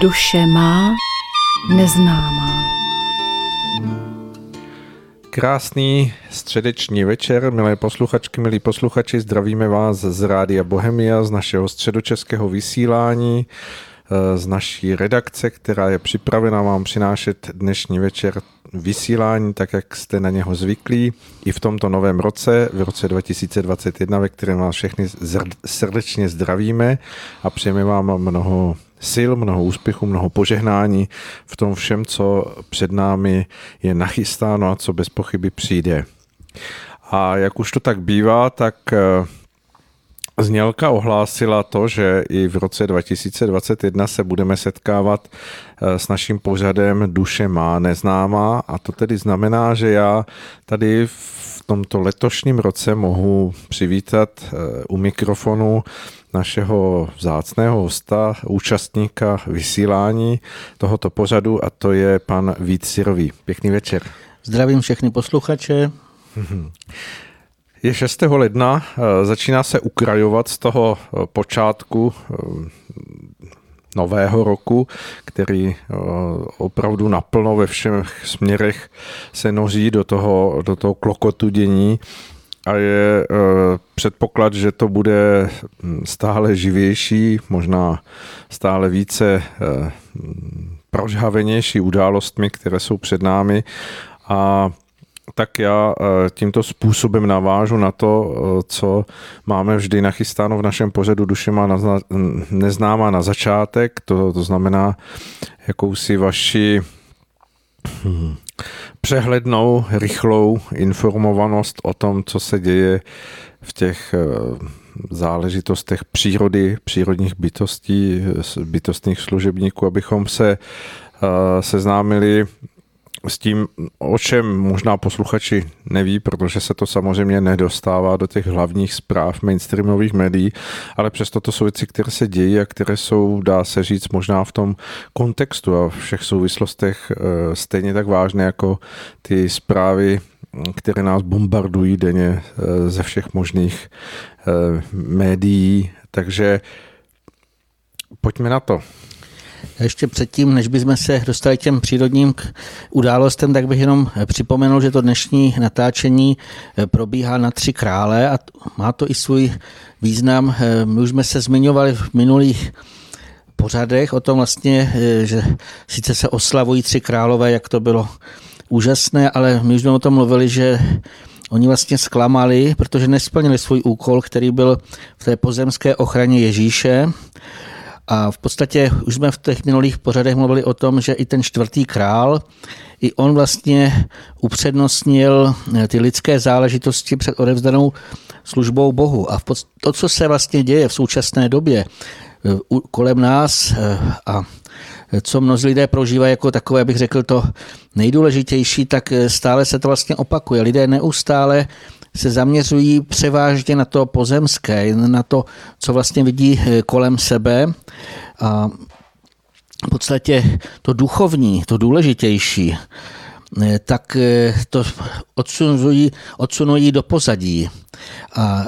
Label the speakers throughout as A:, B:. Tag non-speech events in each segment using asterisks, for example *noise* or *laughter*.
A: Duše má neznámá.
B: Krásný středeční večer, milé posluchačky, milí posluchači, zdravíme vás z Rádia Bohemia, z našeho středočeského vysílání, z naší redakce, která je připravena vám přinášet dnešní večer vysílání, tak jak jste na něho zvyklí, i v tomto novém roce, v roce 2021, ve kterém vás všechny srdečně zdravíme a přejeme vám mnoho sil, mnoho úspěchu, mnoho požehnání v tom všem, co před námi je nachystáno a co bez pochyby přijde. A jak už to tak bývá, tak eh, Znělka ohlásila to, že i v roce 2021 se budeme setkávat eh, s naším pořadem Duše má neznámá a to tedy znamená, že já tady v tomto letošním roce mohu přivítat eh, u mikrofonu našeho vzácného hosta, účastníka vysílání tohoto pořadu a to je pan Vít Sirový. Pěkný večer.
C: Zdravím všechny posluchače.
B: Je 6. ledna, eh, začíná se ukrajovat z toho eh, počátku eh, nového roku, který opravdu naplno ve všech směrech se noří do toho, do toho klokotu dění a je předpoklad, že to bude hm, stále živější, možná stále více prožhavenější událostmi, které jsou před námi. A tak já eh, tímto způsobem navážu na to, eh, co máme vždy nachystáno v našem pořadu Duše má neznámá na začátek, to, to znamená jakousi vaši hm, přehlednou, rychlou informovanost o tom, co se děje v těch eh, záležitostech přírody, přírodních bytostí, bytostných služebníků, abychom se seznámili s tím, o čem možná posluchači neví, protože se to samozřejmě nedostává do těch hlavních zpráv mainstreamových médií, ale přesto to jsou věci, které se dějí a které jsou, dá se říct, možná v tom kontextu a všech souvislostech eh, stejně tak vážné jako ty zprávy, které nás bombardují denně eh, ze všech možných eh, médií. Takže pojďme na to.
C: Ještě předtím, než bychom se dostali těm přírodním událostem, tak bych jenom připomenul, že to dnešní natáčení eh, probíhá na tři krále a má to i svůj význam. Eh, my už jsme se zmiňovali v minulých pořadech o tom vlastně, eh, že sice se oslavují tři králové, jak to bylo úžasné, ale my už jsme o tom mluvili, že Oni vlastně zklamali, protože nesplnili svůj úkol, který byl v té pozemské ochraně Ježíše a v podstatě už jsme v těch minulých pořadech mluvili o tom, že i ten čtvrtý král, i on vlastně upřednostnil eh, ty lidské záležitosti před odevzdanou službou Bohu. A to, co se vlastně děje v současné době eh, kolem nás eh, a co mnozí lidé prožívají jako takové, bych řekl, to nejdůležitější, tak stále se to vlastně opakuje. Lidé neustále se zaměřují převážně na to pozemské, na to, co vlastně vidí eh, kolem sebe. A v podstatě to duchovní, to důležitější, eh, tak eh, to odsunují, odsunují do pozadí. A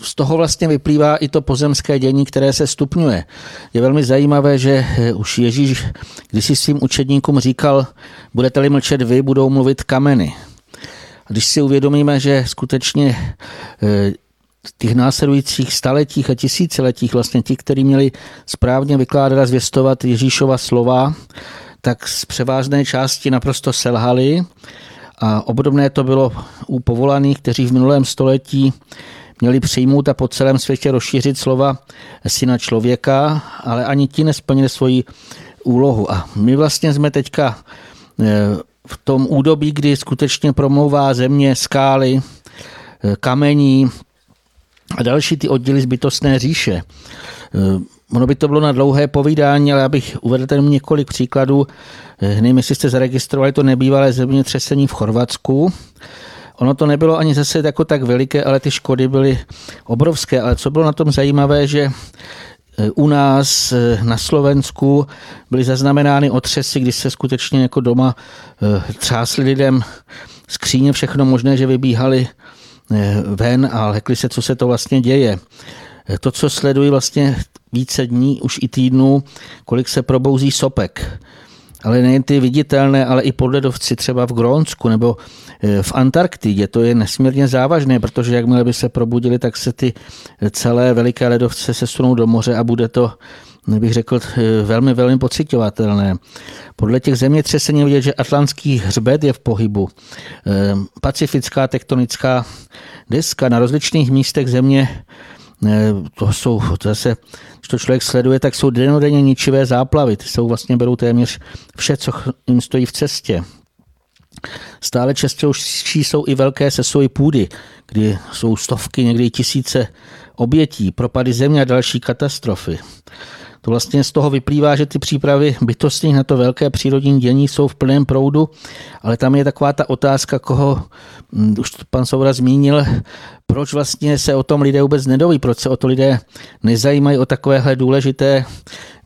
C: z toho vlastně vyplývá i to pozemské dění, které se stupňuje. Je velmi zajímavé, že už Ježíš když si svým učedníkům říkal, budete-li mlčet vy, budou mluvit kameny. A když si uvědomíme, že skutečně eh, těch následujících staletích a tisíciletích vlastně ti, kteří měli správně vykládat a zvěstovat Ježíšova slova, tak z převážné části naprosto selhali. A obdobné to bylo u povolaných, kteří v minulém století měli přijmout a po celém světě rozšířit slova syna člověka, ale ani ti nesplnili svoji úlohu. A my vlastně jsme teďka eh, v tom údobí, kdy skutečně promlouvá země, skály, eh, kamení a další ty oddíly zbytostné říše. Eh, ono by to bylo na dlouhé povídání, ale abych uvedl ten několik příkladů. Eh, nevím, jestli jste zaregistrovali to nebývalé zemětřesení v Chorvatsku. Ono to nebylo ani zase jako tak veliké, ale ty škody byly obrovské. Ale co bylo na tom zajímavé, že u nás eh, na Slovensku byly zaznamenány otřesy, kdy se skutečně jako doma eh, třásli lidem skříně všechno možné, že vybíhali eh, ven a lekli se, co se to vlastně děje. To, co sledují vlastně více dní, už i týdnů, kolik se probouzí sopek. Ale nejen ty viditelné, ale i podledovci třeba v Grónsku nebo e, v Antarktidě. To je nesmírně závažné, protože jakmile by se probudili, tak se ty celé veliké ledovce sesunou do moře a bude to bych řekl, e, velmi, velmi pocitovatelné. Podle těch zemětřesení vidět, že atlantský hřbet je v pohybu. E, pacifická tektonická deska na rozličných místech země to jsou, to se, když to člověk sleduje, tak jsou denodenně ničivé záplavy. Ty jsou vlastně berou téměř vše, co jim stojí v cestě. Stále častější jsou i velké sesovy půdy, kdy jsou stovky, někdy tisíce obětí, propady země a další katastrofy. To vlastně z toho vyplývá, že ty přípravy bytostní na to velké přírodní dění jsou v plném proudu, ale tam je taková ta otázka, koho hm, už pan Soura zmínil, proč vlastně se o tom lidé vůbec nedoví, proč se o to lidé nezajímají o takovéhle důležité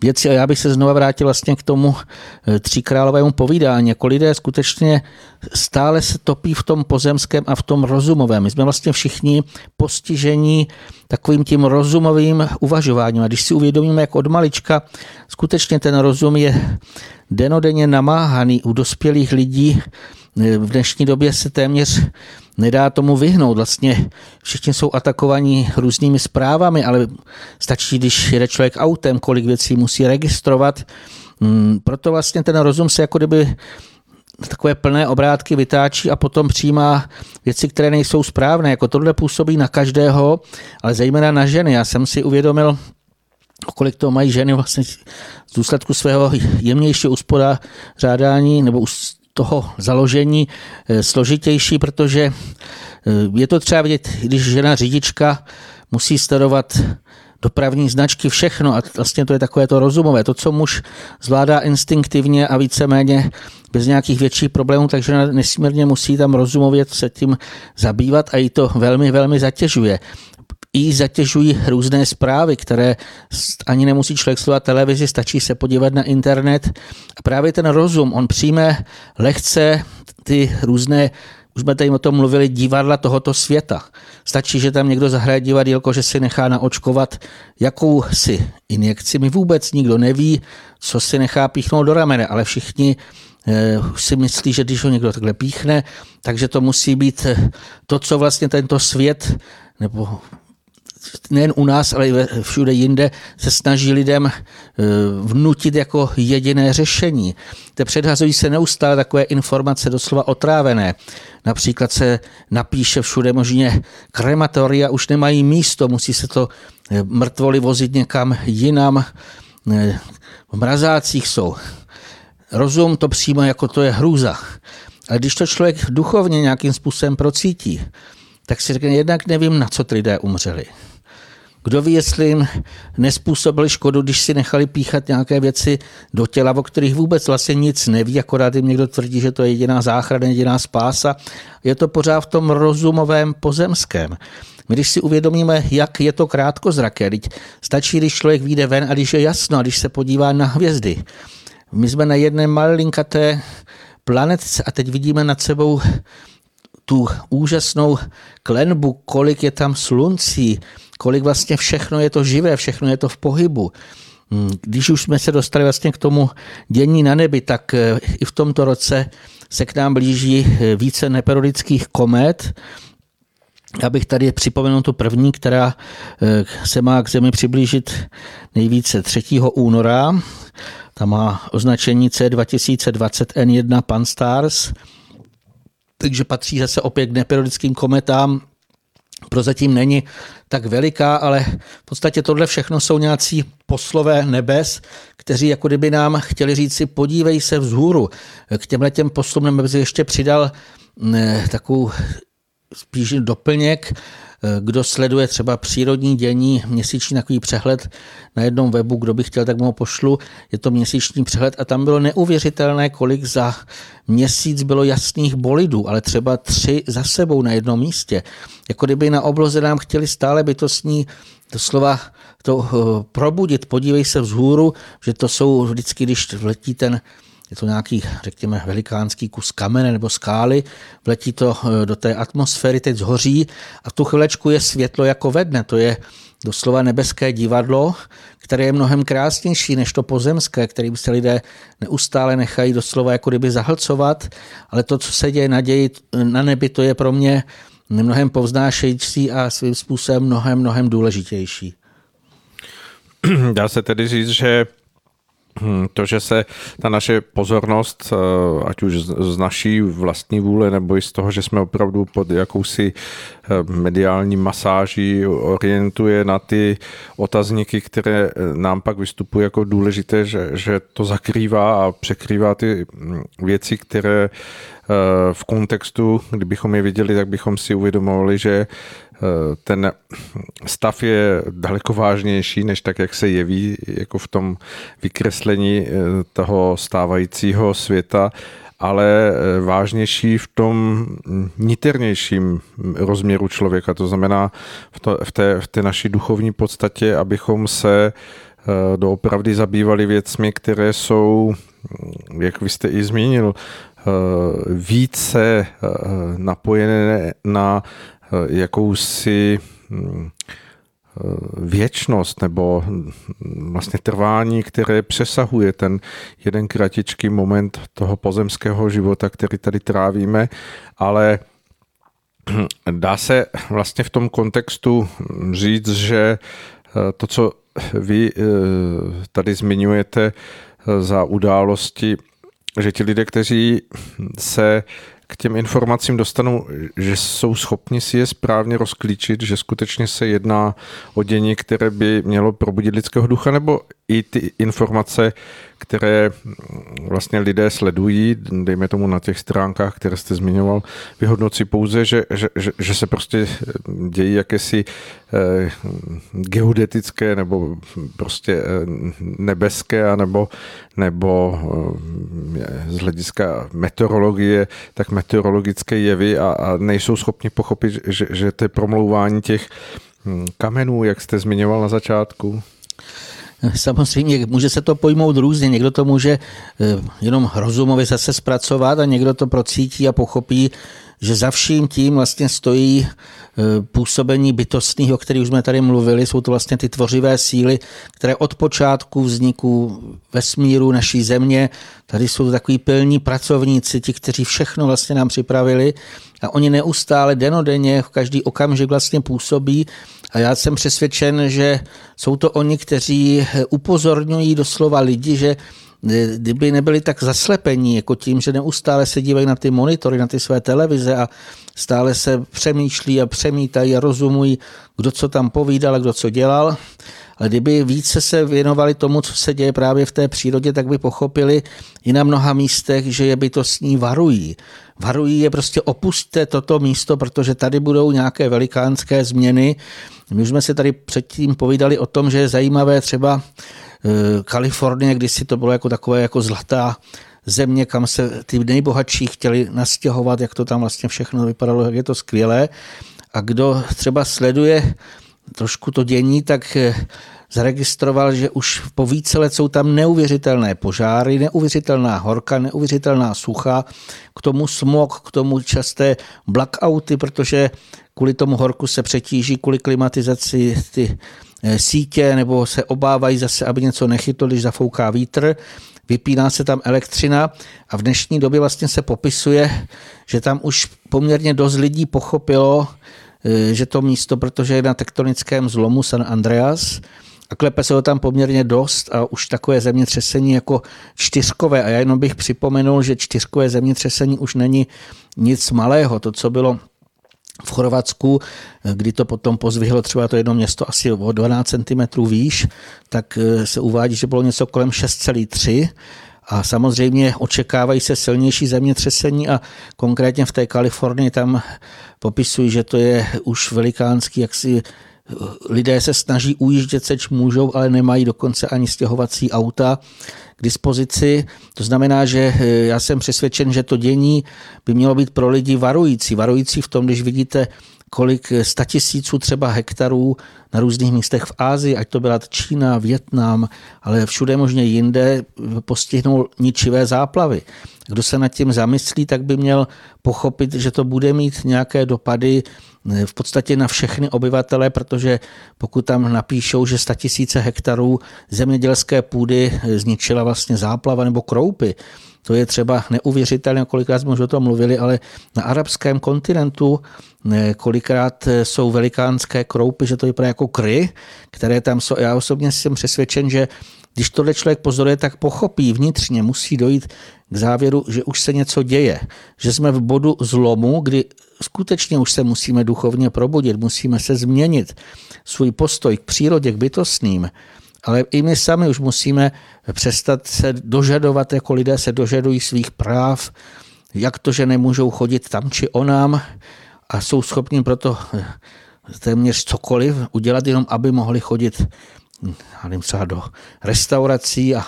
C: věci. A já bych se znova vrátil vlastně k tomu eh, tříkrálovému povídání. Jako lidé skutečně stále se topí v tom pozemském a v tom rozumovém. My jsme vlastně všichni postižení takovým tím rozumovým uvažováním. A když si uvědomíme, jak od malička skutečně ten rozum je denodenně namáhaný u dospělých lidí, v dnešní době se téměř nedá tomu vyhnout. Vlastně všichni jsou atakovaní různými zprávami, ale stačí, když jede člověk autem, kolik věcí musí registrovat. Hmm, proto vlastně ten rozum se jako kdyby takové plné obrátky vytáčí a potom přijímá věci, které nejsou správné. Jako tohle působí na každého, ale zejména na ženy. Já jsem si uvědomil, kolik to mají ženy vlastně z důsledku svého jemnějšího uspodářádání nebo toho založení eh, složitější, protože eh, je to třeba vidět, když žena řidička musí sledovat dopravní značky, všechno a vlastně to je takové to rozumové. To, co muž zvládá instinktivně a víceméně bez nějakých větších problémů, takže nesmírně musí tam rozumově se tím zabývat a jí to velmi, velmi zatěžuje i zatěžují různé zprávy, které ani nemusí člověk sledovat televizi, stačí se podívat na internet. A právě ten rozum, on přijme lehce ty různé už jsme tady o tom mluvili, divadla tohoto světa. Stačí, že tam někdo zahraje divadílko, že si nechá naočkovat jakou si injekci. My vůbec nikdo neví, co si nechá píchnout do ramene, ale všichni eh, si myslí, že když ho někdo takhle píchne, takže to musí být eh, to, co vlastně tento svět nebo nejen u nás, ale i všude jinde se snaží lidem eh, vnutit jako jediné řešení. Te předhazují se neustále takové informace doslova otrávené. Například se napíše všude možně krematoria už nemají místo, musí se to eh, mrtvoli vozit někam jinam. Eh, v mrazácích jsou. Rozum to přímo jako to je hrůza. Ale když to člověk duchovně nějakým způsobem procítí, tak si řekne, jednak nevím, na co ty lidé umřeli. Kdo ví, jestli jim nespůsobili škodu, když si nechali píchat nějaké věci do těla, o kterých vůbec vlastně nic neví, akorát jim někdo tvrdí, že to je jediná záchrana, jediná spása. Je to pořád v tom rozumovém pozemském. My když si uvědomíme, jak je to krátkozraké, teď stačí, když člověk vyjde ven a když je jasno, a když se podívá na hvězdy. My jsme na jedné malinkaté planetce a teď vidíme nad sebou tu úžasnou klenbu, kolik je tam sluncí, kolik vlastně všechno je to živé, všechno je to v pohybu. Hmm, když už jsme se dostali vlastně k tomu dění na nebi, tak eh, i v tomto roce se k nám blíží eh, více neperiodických komet. Já bych tady připomenul tu první, která eh, se má k Zemi přiblížit nejvíce 3. února. Ta má označení C2020N1 Pan-STARRS, takže patří zase opět k neperiodickým kometám prozatím není tak veliká, ale v podstatě tohle všechno jsou nějací poslové nebes, kteří jako kdyby nám chtěli říct si, podívej se vzhůru. K těmhle těm poslům nebes ještě přidal ne, takovou spíš doplněk, kdo sleduje třeba přírodní dění, měsíční takový přehled na jednom webu, kdo by chtěl, tak mu ho pošlu. Je to měsíční přehled a tam bylo neuvěřitelné, kolik za měsíc bylo jasných bolidů, ale třeba tři za sebou na jednom místě. Jako kdyby na obloze nám chtěli stále bytostní doslova to eh, probudit. Podívej se vzhůru, že to jsou vždycky, když letí ten je to nějaký, řekněme, velikánský kus kamene nebo skály, vletí to eh, do té atmosféry, teď zhoří. A tu chvilečku je světlo jako ve dne, to je doslova nebeské divadlo, které je mnohem krásnější než to pozemské, kterým se lidé neustále nechají doslova jako kdyby zahlcovat, ale to, co se děje na, ději, na nebi, to je pro mě mnohem povznášející a svým způsobem mnohem, mnohem důležitější. *clears throat*
B: Dá se tedy říct, že to, že se ta naše pozornost, eh, ať už z naší vlastní vůle, nebo i z toho, že jsme opravdu pod jakousi eh, mediální masáží orientuje na ty otazníky, které eh, nám pak vystupují jako důležité, že, že to zakrývá a překrývá ty hm, věci, které v kontextu, kdybychom je viděli, tak bychom si uvědomovali, že ten stav je daleko vážnější, než tak, jak se jeví jako v tom vykreslení eh, toho stávajícího světa, ale eh, vážnější v tom niternějším rozměru člověka. To znamená v, to, v, té, v té naší duchovní podstatě, abychom se doopravdy zabývali věcmi, které jsou, jak vy jste i zmínil, více napojené na Eh, jakousi hm, eh, věčnost nebo hm, vlastně trvání, které přesahuje ten jeden kratičký moment toho pozemského života, který tady trávíme, ale hm, dá se vlastně v tom kontextu říct, že eh, to, co vy tady zmiňujete za události, že ti lidé, kteří se k těm informacím dostanou, že jsou schopni si je správně rozklíčit, že skutečně se jedná o dění, které by mělo probudit lidského ducha, nebo i ty informace, které vlastně lidé sledují, dejme tomu na těch stránkách, které jste zmiňoval, vyhodnocí pouze, že, že, že, se prostě dějí jakési eh, geodetické nebo prostě eh, nebeské, nebo, nebo eh, z hlediska meteorologie, tak meteorologické jevy a, a nejsou schopni pochopit, že, že to je promlouvání těch hm, kamenů, jak jste zmiňoval na začátku. *laughs*
C: Samozřejmě může se to pojmout různě. Někdo to může eh, jenom rozumově zase zpracovat a někdo to procítí a pochopí, že za vším tím vlastně stojí eh, působení bytostných, o kterých už jsme tady mluvili. Jsou to vlastně ty tvořivé síly, které od počátku vzniku vesmíru naší země, tady jsou takový pilní pracovníci, ti, kteří všechno vlastně nám připravili a oni neustále denodenně v každý okamžik vlastně působí a já jsem přesvědčen, že jsou to oni, kteří upozorňují doslova lidi, že kdyby nebyli tak zaslepení, jako tím, že neustále se dívají na ty monitory, na ty své televize a stále se přemýšlí a přemítají a rozumují, kdo co tam povídal a kdo co dělal. Ale kdyby více se věnovali tomu, co se děje právě v té přírodě, tak by pochopili i na mnoha místech, že je bytostní varují. Varují je prostě opustte toto místo, protože tady budou nějaké velikánské změny. My už jsme si tady předtím povídali o tom, že je zajímavé třeba Kalifornie, když si to bylo jako takové jako zlatá země, kam se ty nejbohatší chtěli nastěhovat, jak to tam vlastně všechno vypadalo, jak je to skvělé. A kdo třeba sleduje trošku to dění, tak eh, zaregistroval, že už po více let jsou tam neuvěřitelné požáry, neuvěřitelná horka, neuvěřitelná sucha, k tomu smog, k tomu časté blackouty, protože kvůli tomu horku se přetíží, kvůli klimatizaci ty Eh, sítě nebo se obávají zase, aby něco nechytlo, když zafouká vítr, vypíná se tam elektřina a v dnešní době vlastně se popisuje, že tam už poměrně dost lidí pochopilo, eh, že to místo, protože je na tektonickém zlomu San Andreas, a klepe se ho tam poměrně dost a už takové zemětřesení jako čtyřkové. A já jenom bych připomenul, že čtyřkové zemětřesení už není nic malého. To, co bylo v Chorvatsku, kdy to potom pozvihlo třeba to jedno město asi o 12 cm výš, tak eh, se uvádí, že bylo něco kolem 6,3 a samozřejmě očekávají se silnější zemětřesení a konkrétně v té Kalifornii tam popisují, že to je už velikánský, jak si eh, lidé se snaží ujíždět, seč můžou, ale nemají dokonce ani stěhovací auta k dispozici. To znamená, že eh, já jsem přesvědčen, že to dění by mělo být pro lidi varující. Varující v tom, když vidíte, kolik statisíců třeba hektarů na různých místech v Ázii, ať to byla Čína, Větnam, ale všude možně jinde, postihnul ničivé záplavy. Kdo se nad tím zamyslí, tak by měl pochopit, že to bude mít nějaké dopady eh, v podstatě na všechny obyvatele, protože pokud tam napíšou, že tisíce hektarů zemědělské půdy eh, zničila vlastně záplava nebo kroupy, to je třeba neuvěřitelné, kolikrát jsme už o tom mluvili, ale na arabském kontinentu eh, kolikrát jsou velikánské kroupy, že to vypadá jako kry, které tam jsou. Já osobně jsem přesvědčen, že když tohle člověk pozoruje, tak pochopí. Vnitřně, musí dojít k závěru, že už se něco děje, že jsme v bodu zlomu, kdy skutečně už se musíme duchovně probudit, musíme se změnit. Svůj postoj k přírodě, k bytostným, ale i my sami už musíme přestat se dožadovat, jako lidé se dožadují svých práv, jak to, že nemůžou chodit tam či onám a jsou schopni proto téměř cokoliv udělat, jenom aby mohli chodit já nevím, třeba do restaurací a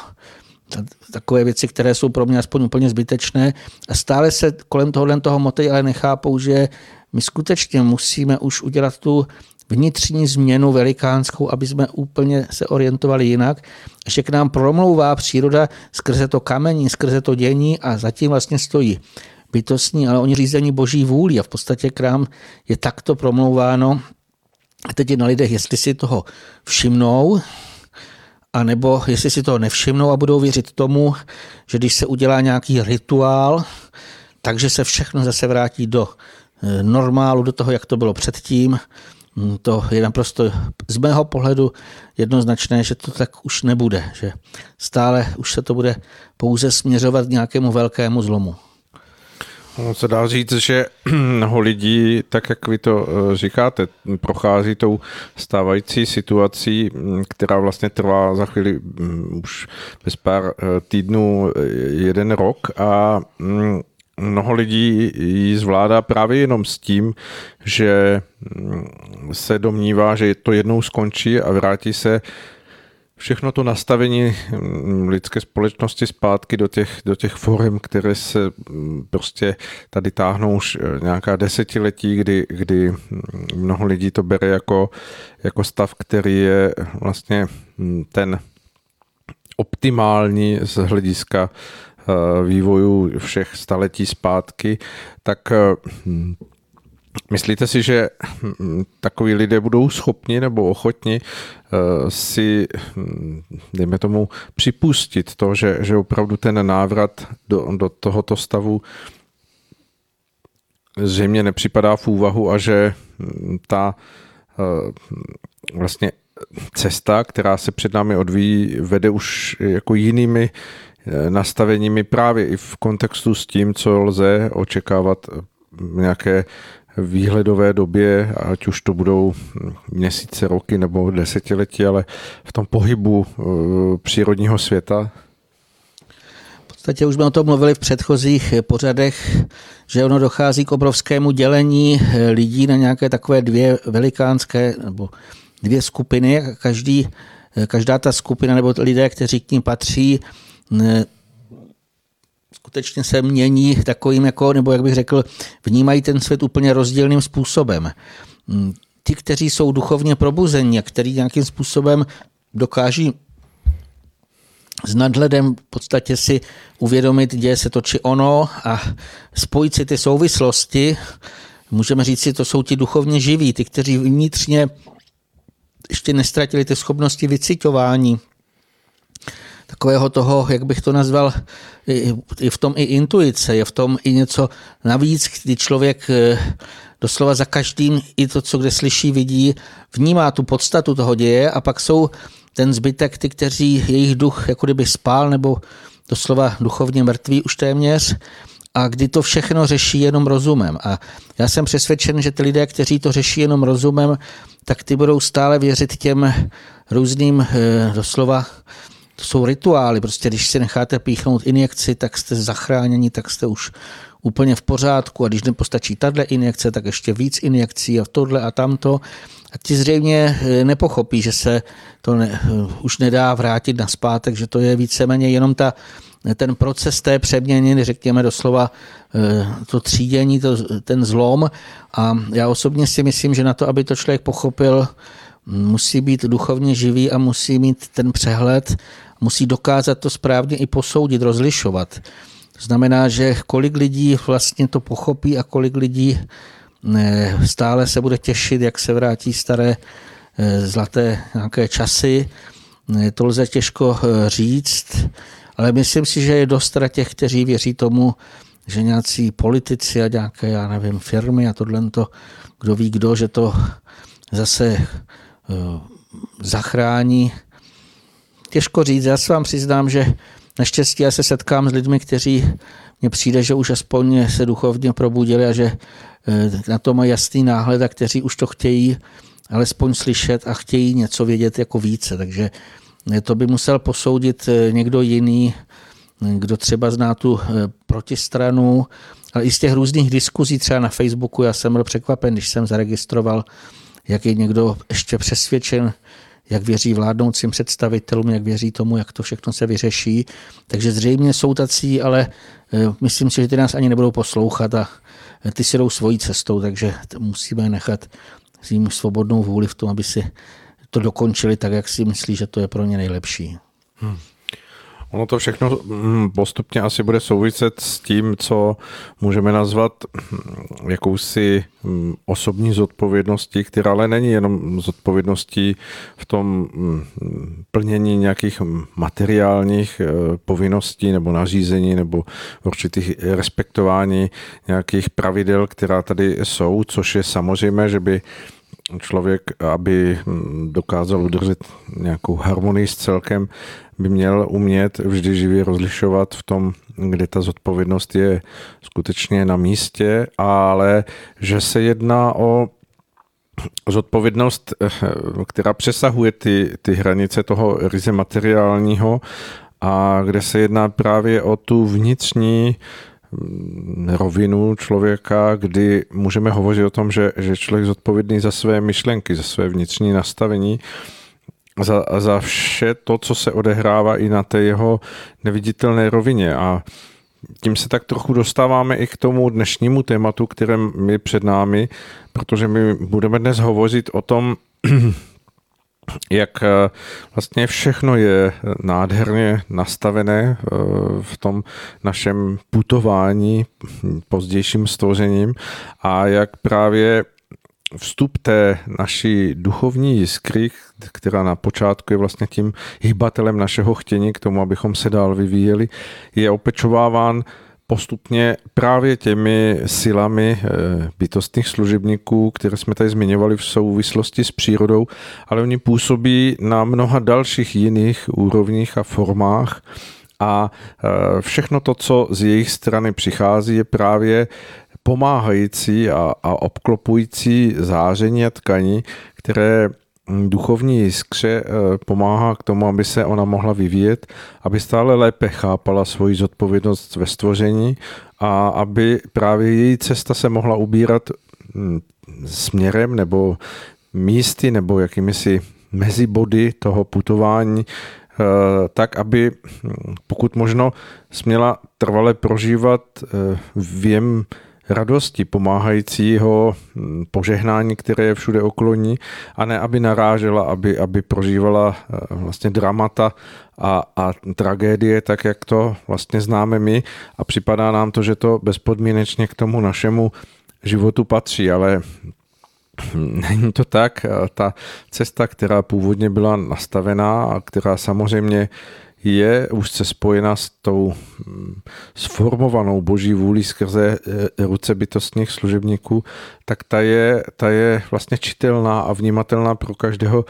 C: takové věci, které jsou pro mě aspoň úplně zbytečné. A stále se kolem tohohle toho moty ale nechápou, že my skutečně musíme už udělat tu vnitřní změnu velikánskou, aby jsme úplně se orientovali jinak, že k nám promlouvá příroda skrze to kamení, skrze to dění a zatím vlastně stojí bytostní, ale oni řízení boží vůli a v podstatě k nám je takto promlouváno. A teď je na lidech, jestli si toho všimnou, a nebo jestli si toho nevšimnou a budou věřit tomu, že když se udělá nějaký rituál, takže se všechno zase vrátí do eh, normálu, do toho, jak to bylo předtím. Hm, to je naprosto z mého pohledu jednoznačné, že to tak už nebude, že stále už se to bude pouze směřovat k nějakému velkému zlomu.
B: No, se dá říct, že *clears throat* mnoho lidí, tak jak vy to eh, říkáte, prochází tou stávající situací, mm, která vlastně trvá za chvíli mm, už bez pár eh, týdnů eh, jeden rok. A mm, mnoho lidí ji zvládá právě jenom s tím, že se domnívá, že to jednou skončí a vrátí se všechno to nastavení mm, lidské společnosti zpátky do těch, do těch forem, které se mm, prostě tady táhnou už eh, nějaká desetiletí, kdy, kdy mm, mnoho lidí to bere jako, jako stav, který je vlastně ten optimální z hlediska eh, vývoju všech staletí zpátky, tak eh, Myslíte si, že hm, takoví lidé budou schopni nebo ochotni eh, si, hm, dejme tomu, připustit to, že, že opravdu ten návrat do, do tohoto stavu zřejmě nepřipadá v úvahu a že hm, ta eh, vlastně cesta, která se před námi odvíjí, vede už jako jinými eh, nastaveními právě i v kontextu s tím, co lze očekávat nějaké výhledové době, ať už to budou měsíce, roky nebo desetiletí, ale v tom pohybu eh, přírodního světa?
C: V podstatě už jsme o tom mluvili v předchozích pořadech, že ono dochází k obrovskému dělení eh, lidí na nějaké takové dvě velikánské nebo dvě skupiny. Každý, eh, každá ta skupina nebo lidé, kteří k ní patří, skutečně se mění takovým, jako, nebo jak bych řekl, vnímají ten svět úplně rozdílným způsobem. Mm, ti, kteří jsou duchovně probuzení a kteří nějakým způsobem dokáží s nadhledem v podstatě si uvědomit, děje se to či ono a spojit si ty souvislosti, můžeme říct si, to jsou ti duchovně živí, ty, kteří vnitřně ještě nestratili ty schopnosti vycitování, takového toho, jak bych to nazval, je v tom i intuice, je v tom i něco navíc, kdy člověk eh, doslova za každým i to, co kde slyší, vidí, vnímá tu podstatu toho děje a pak jsou ten zbytek, ty, kteří jejich duch jako kdyby spál nebo doslova duchovně mrtví už téměř a kdy to všechno řeší jenom rozumem. A já jsem přesvědčen, že ty lidé, kteří to řeší jenom rozumem, tak ty budou stále věřit těm různým eh, doslova to jsou rituály, prostě když si necháte píchnout injekci, tak jste zachráněni, tak jste už úplně v pořádku a když nepostačí tahle injekce, tak ještě víc injekcí a tohle a tamto. A ti zřejmě eh, nepochopí, že se to ne, eh, už nedá vrátit na zpátek, že to je víceméně jenom ta, ten proces té přeměny, řekněme doslova eh, to třídění, to, ten zlom. A já osobně si myslím, že na to, aby to člověk pochopil, musí být duchovně živý a musí mít ten přehled, musí dokázat to správně i posoudit, rozlišovat. Znamená, že kolik lidí vlastně to pochopí a kolik lidí stále se bude těšit, jak se vrátí staré eh, zlaté nějaké časy. To lze těžko eh, říct, ale myslím si, že je dost těch, kteří věří tomu, že nějací politici a nějaké, já nevím, firmy a tohle to, kdo ví kdo, že to zase eh, zachrání. Těžko říct, já se vám přiznám, že naštěstí já se setkám s lidmi, kteří mně přijde, že už aspoň se duchovně probudili a že eh, na to mají jasný náhled a kteří už to chtějí alespoň slyšet a chtějí něco vědět jako více. Takže eh, to by musel posoudit někdo jiný, kdo třeba zná tu protistranu, ale i z těch různých diskuzí třeba na Facebooku, já jsem byl překvapen, když jsem zaregistroval, jak je někdo ještě přesvědčen, jak věří vládnoucím představitelům, jak věří tomu, jak to všechno se vyřeší. Takže zřejmě jsou tací, ale eh, myslím si, že ty nás ani nebudou poslouchat a ty si jdou svojí cestou, takže musíme nechat s ním svobodnou vůli v tom, aby si to dokončili tak, jak si myslí, že to je pro ně nejlepší. Hmm.
B: Ono to všechno hm, postupně asi bude souviset s tím, co můžeme nazvat hm, jakousi hm, osobní zodpovědností, která ale není jenom zodpovědností v tom plnění nějakých materiálních eh, povinností nebo nařízení nebo určitých respektování nějakých pravidel, která tady jsou, což je samozřejmé, že by člověk, aby dokázal udržet nějakou harmonii s celkem, by měl umět vždy živě rozlišovat v tom, kde ta zodpovědnost je skutečně na místě, ale že se jedná o zodpovědnost, která přesahuje ty, ty hranice toho ryze materiálního a kde se jedná právě o tu vnitřní mm, rovinu člověka, kdy můžeme hovořit o tom, že, že člověk zodpovědný za své myšlenky, za své vnitřní nastavení za, za vše to, co se odehrává i na té jeho neviditelné rovině. A tím se tak trochu dostáváme i k tomu dnešnímu tématu, které my před námi, protože my budeme dnes hovořit o tom, *clears throat* jak eh, vlastně všechno je nádherně nastavené eh, v tom našem putování pozdějším stvořením a jak právě vstup té naší duchovní jiskry, která na počátku je vlastně tím hýbatelem našeho chtění k tomu, abychom se dál vyvíjeli, je opečováván postupně právě těmi silami eh, bytostných služebníků, které jsme tady zmiňovali v souvislosti s přírodou, ale oni působí na mnoha dalších jiných úrovních a formách. A eh, všechno to, co z jejich strany přichází, je právě pomáhající a, a obklopující záření a tkaní, které duchovní jiskře eh, pomáhá k tomu, aby se ona mohla vyvíjet, aby stále lépe chápala svoji zodpovědnost ve stvoření a aby právě její cesta se mohla ubírat hm, směrem nebo místy nebo jakými si mezibody toho putování, eh, tak, aby hm, pokud možno směla trvale prožívat eh, věm radosti pomáhajícího hm, požehnání, které je všude okolo ní, a ne aby narážela, aby, aby prožívala eh, vlastně dramata a, a tragédie, tak jak to vlastně známe my a připadá nám to, že to bezpodmínečně k tomu našemu životu patří, ale *laughs* Není to tak. Ta cesta, která původně byla nastavená a která samozřejmě je úzce spojena s tou mm, sformovanou boží vůlí skrze e, ruce bytostních služebníků, tak ta je, ta je vlastně čitelná a vnímatelná pro každého,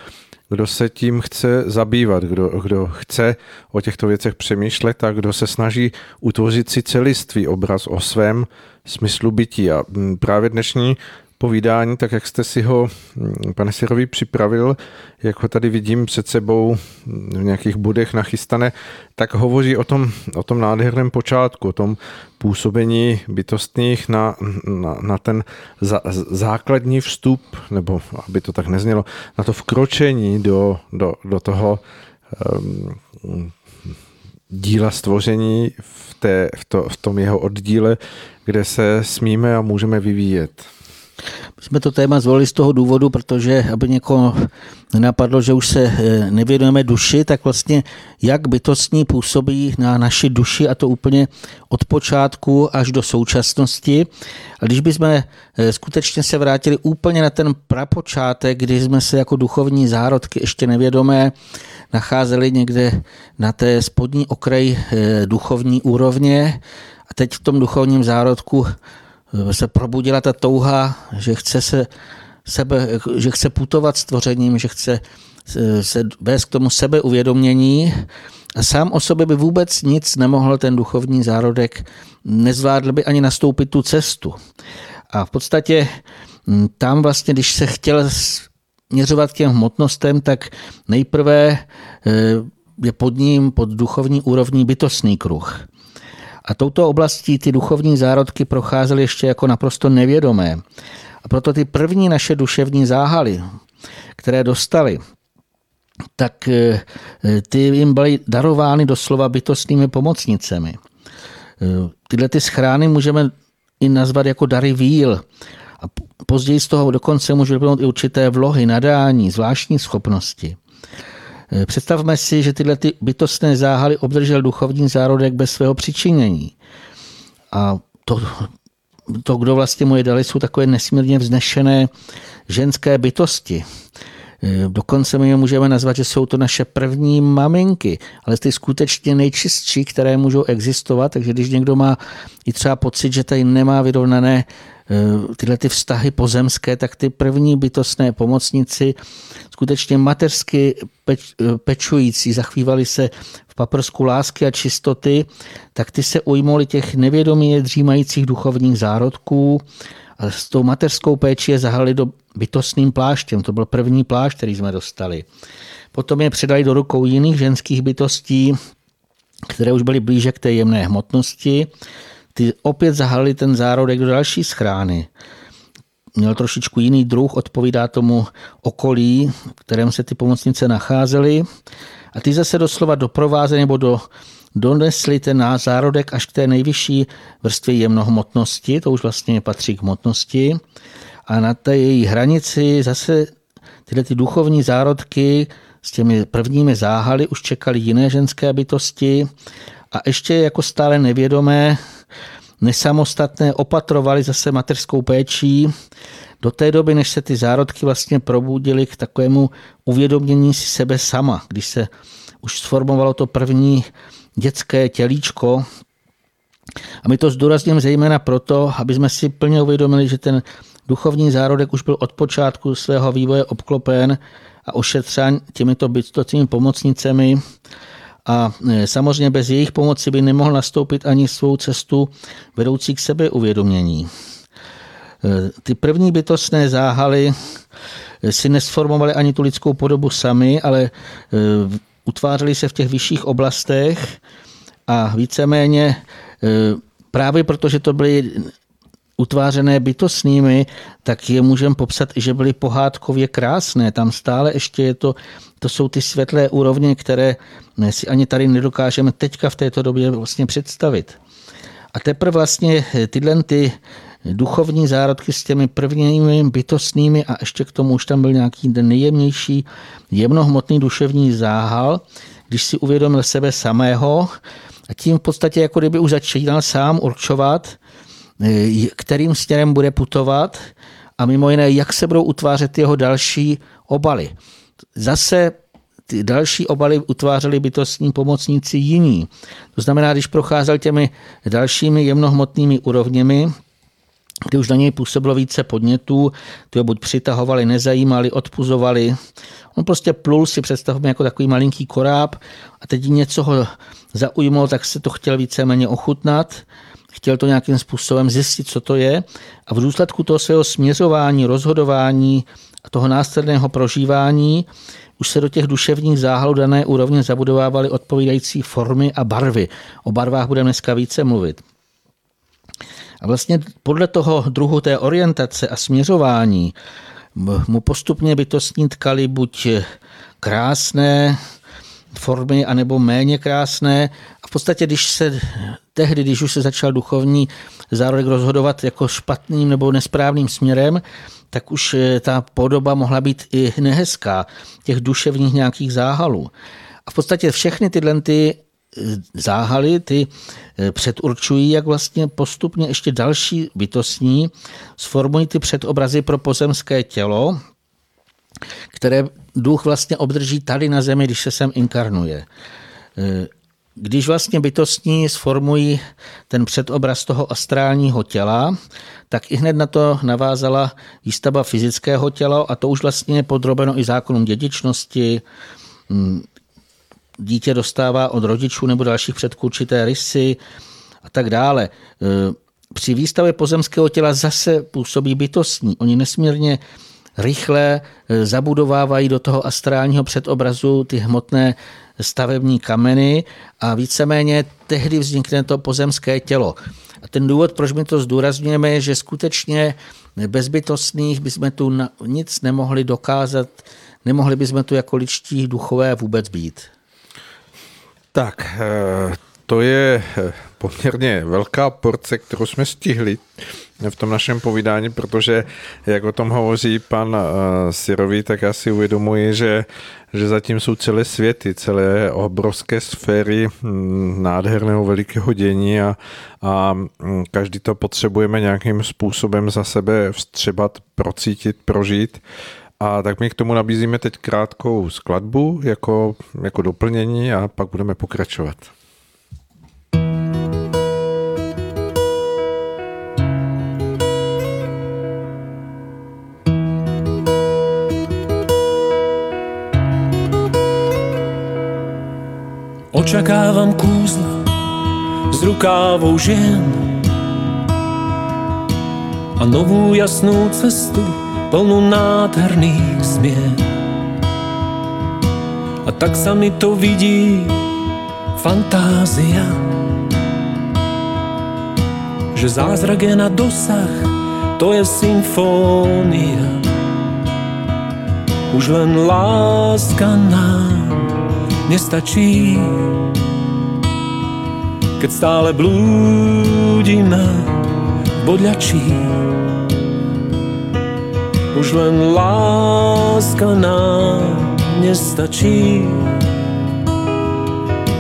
B: kdo se tím chce zabývat, kdo, kdo chce o těchto věcech přemýšlet a kdo se snaží utvořit si celistvý obraz o svém smyslu bytí. A mm, právě dnešní povídání, tak jak jste si ho, mm, pane Sirovi, připravil, jak ho tady vidím před sebou v nějakých bodech nachystané, tak hovoří o tom, o tom nádherném počátku, o tom působení bytostných na, na, na ten za, základní vstup, nebo aby to tak neznělo, na to vkročení do, do, do toho um, díla stvoření v, té, v, to, v tom jeho oddíle, kde se smíme a můžeme vyvíjet.
C: Jsme to téma zvolili z toho důvodu, protože aby někoho nenapadlo, že už se eh, nevěnujeme duši, tak vlastně jak bytostní působí na naši duši a to úplně od počátku až do současnosti. A když bychom eh, skutečně se vrátili úplně na ten prapočátek, kdy jsme se jako duchovní zárodky ještě nevědomé nacházeli někde na té spodní okraji eh, duchovní úrovně a teď v tom duchovním zárodku se probudila ta touha, že chce se sebe, že chce putovat s tvořením, že chce se vést k tomu sebeuvědomění a sám o sobě by vůbec nic nemohl ten duchovní zárodek, nezvládl by ani nastoupit tu cestu. A v podstatě hm, tam vlastně, když se chtěl směřovat k těm hmotnostem, tak nejprve eh, je pod ním, pod duchovní úrovní bytostný kruh. A touto oblastí ty duchovní zárodky procházely ještě jako naprosto nevědomé. A proto ty první naše duševní záhaly, které dostali, tak eh, ty jim byly darovány doslova bytostnými pomocnicemi. Eh, tyhle ty schrány můžeme i nazvat jako dary víl. A později z toho dokonce může vypnout i určité vlohy, nadání, zvláštní schopnosti. Eh, představme si, že tyhle ty bytostné záhaly obdržel duchovní zárodek bez svého přičinění. A to, to, kdo vlastně mu je dali, jsou takové nesmírně vznešené ženské bytosti. Eh, dokonce my je můžeme nazvat, že jsou to naše první maminky, ale ty skutečně nejčistší, které můžou existovat. Takže když někdo má i třeba pocit, že tady nemá vyrovnané tyhle ty vztahy pozemské, tak ty první bytostné pomocníci skutečně mateřsky peč, eh, pečující, zachvívali se v paprsku lásky a čistoty, tak ty se ujmuli těch nevědomě dřímajících duchovních zárodků a s tou mateřskou péči je zahali do bytostným pláštěm. To byl první plášť, který jsme dostali. Potom je předali do rukou jiných ženských bytostí, které už byly blíže k té jemné hmotnosti ty opět zahalili ten zárodek do další schrány. Měl trošičku jiný druh, odpovídá tomu okolí, v kterém se ty pomocnice nacházely. A ty zase doslova doprovázely nebo do, donesli ten zárodek až k té nejvyšší vrstvě jemnohmotnosti, to už vlastně patří k hmotnosti. A na té její hranici zase tyhle ty duchovní zárodky s těmi prvními záhaly už čekali jiné ženské bytosti a ještě jako stále nevědomé nesamostatné opatrovali zase mateřskou péčí do té doby, než se ty zárodky vlastně probudily k takovému uvědomění si sebe sama, když se už sformovalo to první dětské tělíčko. A my to zdůrazním zejména proto, aby jsme si plně uvědomili, že ten duchovní zárodek už byl od počátku svého vývoje obklopen a ošetřen těmito bytostnými pomocnicemi a e, samozřejmě bez jejich pomoci by nemohl nastoupit ani svou cestu vedoucí k sebeuvědomění. E, ty první bytostné záhaly e, si nesformovaly ani tu lidskou podobu sami, ale utvářely se v těch vyšších oblastech a víceméně právě protože to byly utvářené bytostnými, tak je můžeme popsat, že byly pohádkově krásné. Tam stále ještě je to, to jsou ty světlé úrovně, které si ani tady nedokážeme teďka v této době vlastně představit. A teprve vlastně tyhle ty duchovní zárodky s těmi prvními bytostnými a ještě k tomu už tam byl nějaký nejjemnější jemnohmotný duševní záhal, když si uvědomil sebe samého a tím v podstatě jako kdyby už začínal sám určovat, kterým směrem bude putovat a mimo jiné, jak se budou utvářet jeho další obaly. Zase ty další obaly utvářely bytostní pomocníci jiní. To znamená, když procházel těmi dalšími jemnohmotnými úrovněmi, kdy už na něj působilo více podnětů, ty ho buď přitahovali, nezajímali, odpuzovali. On prostě plul si, představme, jako takový malinký koráb a teď něco ho zaujmul, tak se to chtěl víceméně ochutnat chtěl to nějakým způsobem zjistit, co to je a v důsledku toho svého směřování, rozhodování a toho následného prožívání už se do těch duševních záhalů dané úrovně zabudovávaly odpovídající formy a barvy. O barvách budeme dneska více mluvit. A vlastně podle toho druhu té orientace a směřování mu postupně bytostní tkali buď krásné, formy, anebo méně krásné. A v podstatě, když se tehdy, když už se začal duchovní zárodek rozhodovat jako špatným nebo nesprávným směrem, tak už eh, ta podoba mohla být i nehezká, těch duševních nějakých záhalů. A v podstatě všechny tyhle ty eh, záhaly, ty eh, předurčují, jak vlastně postupně ještě další bytostní sformují ty předobrazy pro pozemské tělo, které duch vlastně obdrží tady na zemi, když se sem inkarnuje. Když vlastně bytostní sformují ten předobraz toho astrálního těla, tak i hned na to navázala výstava fyzického těla a to už vlastně je podrobeno i zákonům dědičnosti. Mm, dítě dostává od rodičů nebo dalších předků určité rysy a tak dále. E, při výstavě pozemského těla zase působí bytostní. Oni nesmírně rychle e, zabudovávají do toho astrálního předobrazu ty hmotné stavební kameny a víceméně tehdy vznikne to pozemské tělo. A ten důvod, proč my to zdůrazňujeme, je, že skutečně bezbytostných bychom tu nic nemohli dokázat, nemohli bychom tu jako ličtí duchové vůbec být.
B: Tak, eh, to je eh, poměrně velká porce, kterou jsme stihli v tom našem povídání, protože jak o tom hovoří pan uh, Sirový, tak já si uvědomuji, že, že zatím jsou celé světy, celé obrovské sféry hm, nádherného velikého dění a, a hm, každý to potřebujeme nějakým způsobem za sebe vstřebat, procítit, prožít. A tak my k tomu nabízíme teď krátkou skladbu jako, jako doplnění a pak budeme pokračovat.
D: Očakávam kúzla z rukávou žien a novú jasnú cestu plnú nádherných zmien. A tak sa mi to vidí fantázia, že zázrak je na dosah, to je symfónia. Už len láska nám nestačí Keď stále blúdime v bodľačí Už len láska nám nestačí.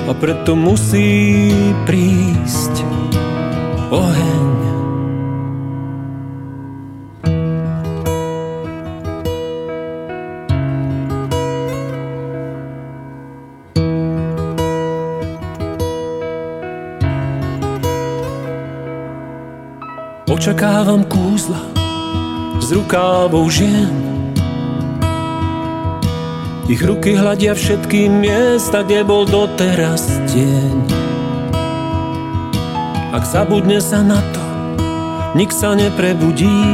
D: A preto musí prísť oheň Očakávam kúzla z rukávou žien Ich ruky hľadia všetky miesta, kde bol doteraz deň. Ak zabudne sa na to, nik sa neprebudí.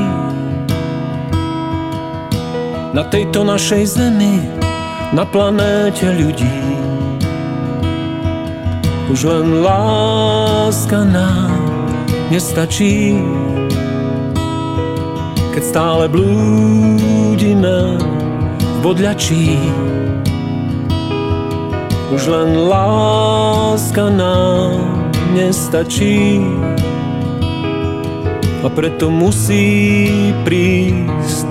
D: Na tejto našej zemi, na planéte ľudí. Už len láska nám nestačí keď stále blúdime v bodľačí. Už len láska nám nestačí a preto musí prísť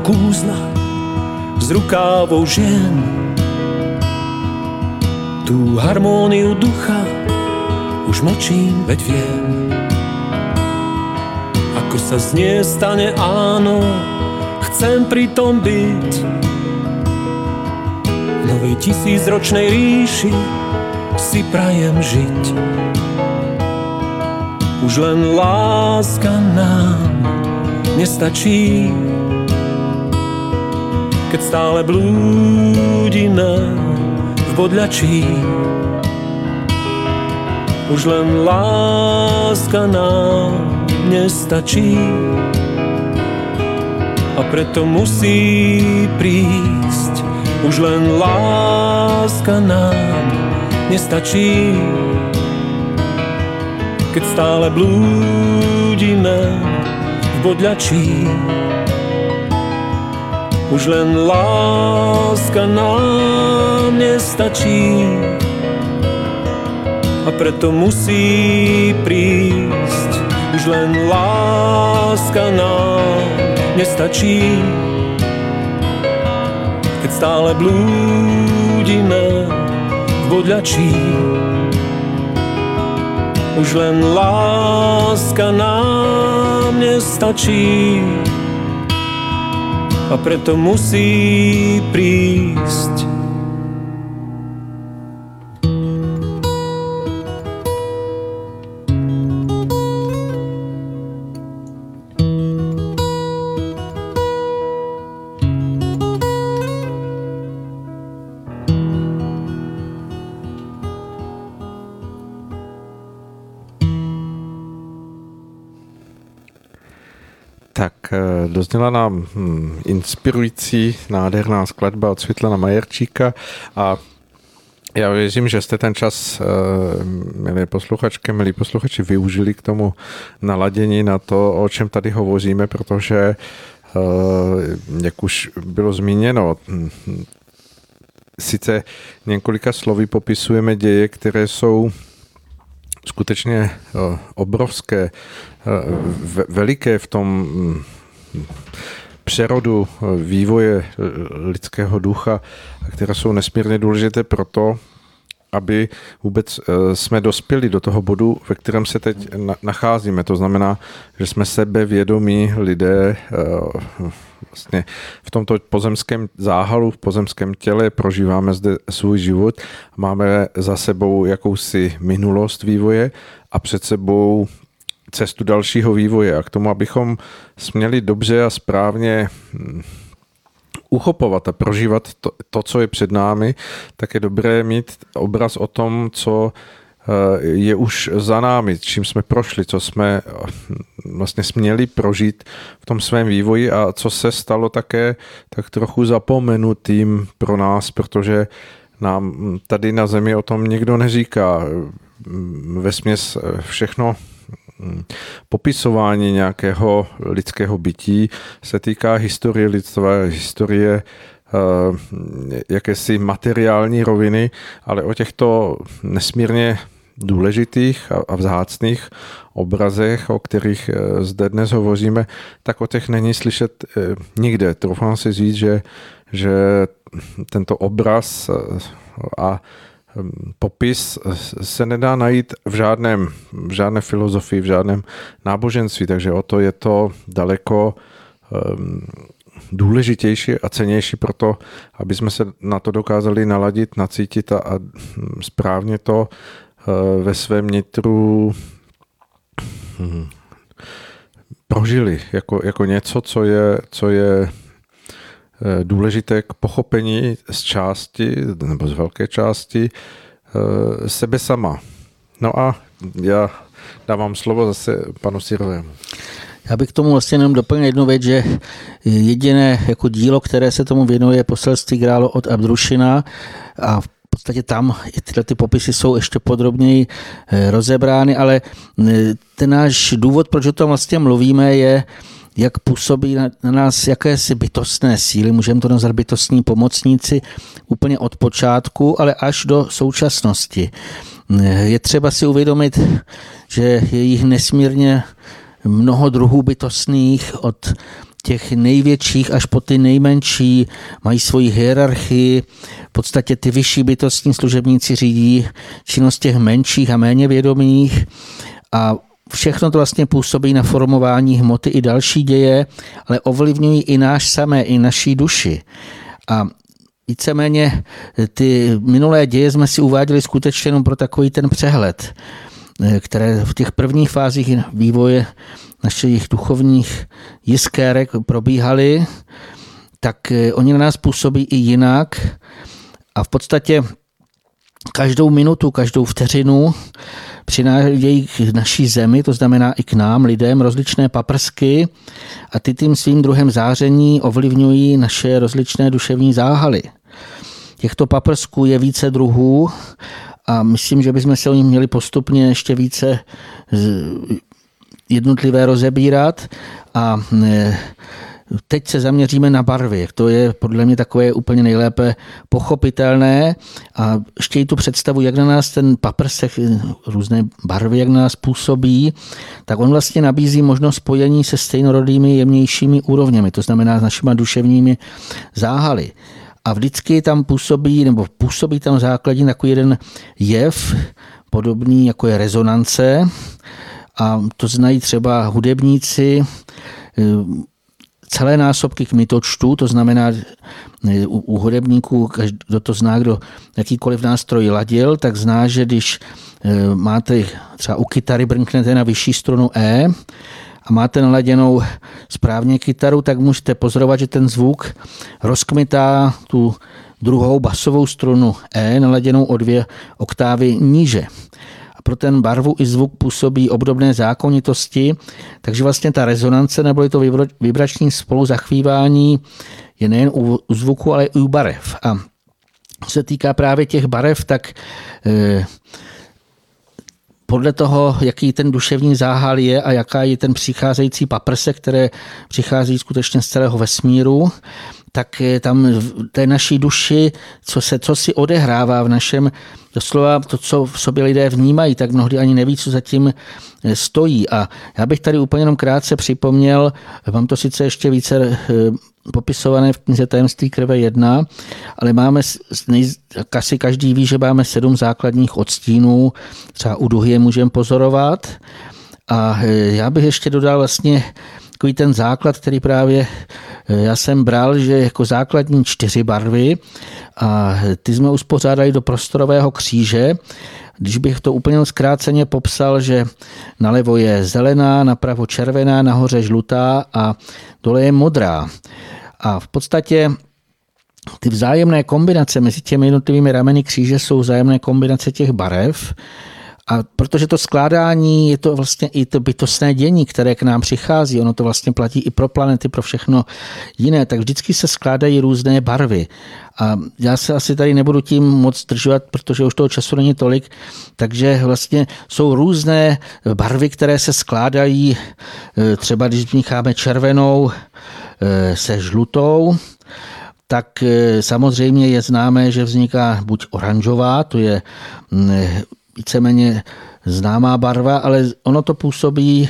D: Kúzla z rukávou žien Tú harmóniu ducha už mlčím, veď viem Ako sa z nie stane áno, chcem pri tom byť. V novej tisícročnej ríši si prajem žiť. Už len láska nám nestačí keď stále blúdime v bodľačí. Už len láska nám nestačí a preto musí prísť. Už len láska nám nestačí keď stále blúdime v bodľačí. Už len láska nám nestačí a preto musí prísť. Už len láska nám nestačí, keď stále blúdime v bodľačí. Už len láska nám nestačí a preto musí prísť.
B: Eh, dozněla nám hm, inspirující, nádherná skladba od Světlana Majerčíka a já věřím, že jste ten čas, eh, milé posluchačky, milí posluchači, využili k tomu naladění na to, o čem tady hovoříme, protože, eh, jak už bylo zmíněno, hm, sice několika slovy popisujeme děje, které jsou skutečně obrovské, veliké v tom hm, přerodu vývoje lidského ducha, které jsou nesmírně důležité proto, aby vůbec jsme dospěli do toho bodu, ve kterém se teď nacházíme. To znamená, že jsme sebevědomí lidé vlastně v tomto pozemském záhalu, v pozemském těle prožíváme zde svůj život, máme za sebou jakousi minulost vývoje a před sebou cestu dalšího vývoje. A k tomu, abychom směli dobře a správně hm, uchopovat a prožívat to, to, co je před námi, tak je dobré mít obraz o tom, co Eh, je už za námi, čím jsme prošli, co jsme eh, vlastně směli prožít v tom svém vývoji a co se stalo také tak trochu zapomenutým pro nás, protože nám tady na zemi o tom nikdo neříká. Ve směs eh, všechno hm, popisování nějakého lidského bytí se týká historie lidstva, historie jakési materiální roviny, ale o těchto nesmírně důležitých a vzácných obrazech, o kterých eh, zde dnes hovoříme, tak o těch není slyšet eh, nikde. Troufám si říct, že, že tento obraz eh, a popis se nedá najít v, žádném, v žádné filozofii, v žádném náboženství, takže o to je to daleko hm, důležitější a cenější pro to, aby jsme se na to dokázali naladit, nacítit a, a správně to Eh, ve svém nitru hm, prožili jako, jako něco, co je, co je eh, důležité k pochopení z části, nebo z velké části eh, sebe sama. No a já dávám slovo zase panu Sirovému.
C: Já bych k tomu vlastně jenom doplnil jednu věc, že jediné jako dílo, které se tomu věnuje, poselství grálo od Abdrušina a v podstatě tam tyhle ty popisy jsou ještě podrobněji eh, rozebrány, ale eh, ten náš důvod, proč o tom vlastně mluvíme, je, jak působí na, nás jakési bytostné síly, můžeme to nazvat bytostní pomocníci úplně od počátku, ale až do současnosti. Je třeba si uvědomit, že je jich nesmírně mnoho druhů bytostných od těch největších až po ty nejmenší mají svoji hierarchii. V podstatě ty vyšší bytostní služebníci řídí činnost těch menších a méně vědomých a všechno to vlastně působí na formování hmoty i další děje, ale ovlivňují i náš samé, i naší duši. A víceméně ty minulé děje jsme si uváděli skutečně jenom pro takový ten přehled, které v těch prvních fázích vývoje našich duchovních jiskérek probíhaly, tak eh, oni na nás působí i jinak a v podstatě každou minutu, každou vteřinu přinášejí k naší zemi, to znamená i k nám, lidem, rozličné paprsky a ty tím svým druhem záření ovlivňují naše rozličné duševní záhaly. Těchto paprsků je více druhů a myslím, že bychom se o ní měli postupně ještě více jednotlivé rozebírat a Teď se zaměříme na barvy. To je podle mě takové úplně nejlépe pochopitelné a ještě tu představu, jak na nás ten paprsek, různé barvy, jak na nás působí, tak on vlastně nabízí možnost spojení se stejnorodými jemnějšími úrovněmi, to znamená s našimi duševními záhaly. A vždycky tam působí, nebo působí tam základní takový jeden jev, podobný jako je rezonance, a to znají třeba hudebníci, celé násobky kmitočtu, to znamená u, u hudebníků, kdo to zná, kdo jakýkoliv nástroj ladil, tak zná, že když e, máte třeba u kytary brnknete na vyšší strunu E a máte naladěnou správně kytaru, tak můžete pozorovat, že ten zvuk rozkmitá tu druhou basovou strunu E naladěnou o dvě oktávy níže a pro ten barvu i zvuk působí obdobné zákonitosti, takže vlastně ta rezonance nebo to vibrační spoluzachvívání je nejen u, zvuku, ale i u barev. A co se týká právě těch barev, tak eh, podle toho, jaký ten duševní záhal je a jaká je ten přicházející paprse, které přichází skutečně z celého vesmíru, tak tam v té naší duši, co se co si odehrává v našem, doslova to, co v sobě lidé vnímají, tak mnohdy ani neví, co zatím eh, stojí. A já bych tady úplně jenom krátce připomněl, mám to sice ještě více eh, popisované v knize Tajemství krve 1, ale máme, asi každý ví, že máme sedm základních odstínů, třeba u duhy je můžeme pozorovat. A eh, já bych ještě dodal vlastně takový ten základ, který právě eh, já jsem bral, že jako základní čtyři barvy a ty jsme uspořádali do prostorového kříže. Když bych to úplně zkráceně popsal, že nalevo je zelená, napravo červená, nahoře žlutá a dole je modrá. A v podstatě ty vzájemné kombinace mezi těmi jednotlivými rameny kříže jsou vzájemné kombinace těch barev, a protože to skládání je to vlastně i to bytostné dění, které k nám přichází, ono to vlastně platí i pro planety, pro všechno jiné, tak vždycky se skládají různé barvy. A já se asi tady nebudu tím moc držovat, protože už toho času není tolik, takže vlastně jsou různé barvy, které se skládají, e, třeba když mícháme červenou se žlutou, tak e, samozřejmě je známé, že vzniká buď oranžová, to je víceméně známá barva, ale ono to působí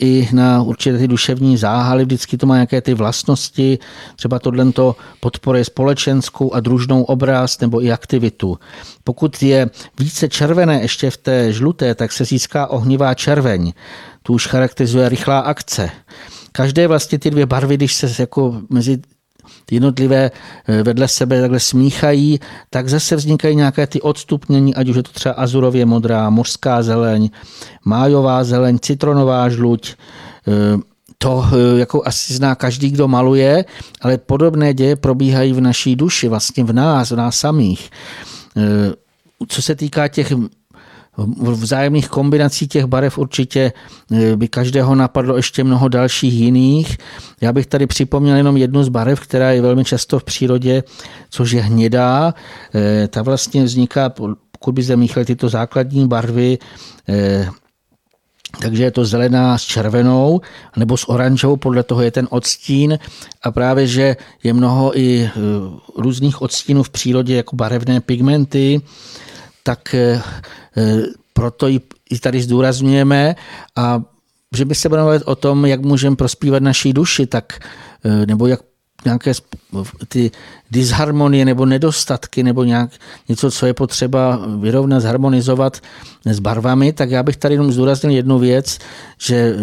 C: i na určité ty duševní záhaly, vždycky to má nějaké ty vlastnosti, třeba tohle to podporuje společenskou a družnou obraz nebo i aktivitu. Pokud je více červené ještě v té žluté, tak se získá ohnivá červeň. Tu už charakterizuje rychlá akce. Každé vlastně ty dvě barvy, když se jako mezi jednotlivé eh, vedle sebe takhle smíchají, tak zase vznikají nějaké ty odstupnění, ať už je to třeba azurově modrá, mořská zeleň, májová zeleň, citronová žluť, eh, to eh, jako asi zná každý, kdo maluje, ale podobné děje probíhají v naší duši, vlastně v nás, v nás samých. Co se týká těch vzájemných kombinací těch barev určitě eh, by každého napadlo ještě mnoho dalších jiných. Já bych tady připomněl jenom jednu z barev, která je velmi často v přírodě, což je hnědá. Eh, ta vlastně vzniká, pokud by zamíchali tyto základní barvy, eh, takže je to zelená s červenou nebo s oranžovou, podle toho je ten odstín. A právě, že je mnoho i různých odstínů v přírodě jako barevné pigmenty, tak eh, eh, proto ji tady zdůrazňujeme a že by se budeme mluvit o tom, jak můžeme prospívat naší duši, tak, eh, nebo jak nějaké ty disharmonie nebo nedostatky nebo nějak něco, co je potřeba vyrovnat, zharmonizovat s barvami, tak já bych tady jenom zdůraznil jednu věc, že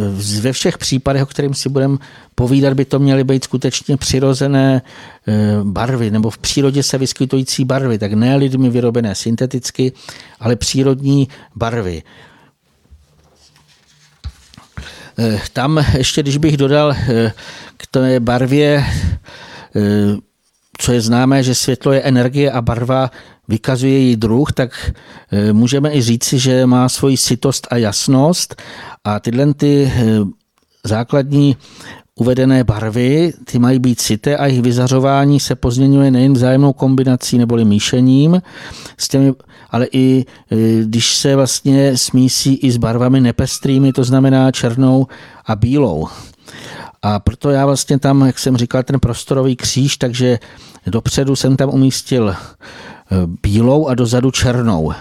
C: ve všech případech, o kterým si budeme povídat, by to měly být skutečně přirozené eh, barvy nebo v přírodě se vyskytující barvy, tak ne lidmi vyrobené synteticky, ale přírodní barvy. Eh, tam ještě, když bych dodal eh, k té barvě, co je známé, že světlo je energie a barva vykazuje její druh, tak můžeme i říci, že má svoji sitost a jasnost a tyhle ty základní uvedené barvy, ty mají být cité a jejich vyzařování se pozměňuje nejen vzájemnou kombinací neboli míšením, s těmi, ale i když se vlastně smísí i s barvami nepestrými, to znamená černou a bílou. A proto já vlastně tam, jak jsem říkal, ten prostorový kříž, takže dopředu jsem tam umístil e, bílou a dozadu černou.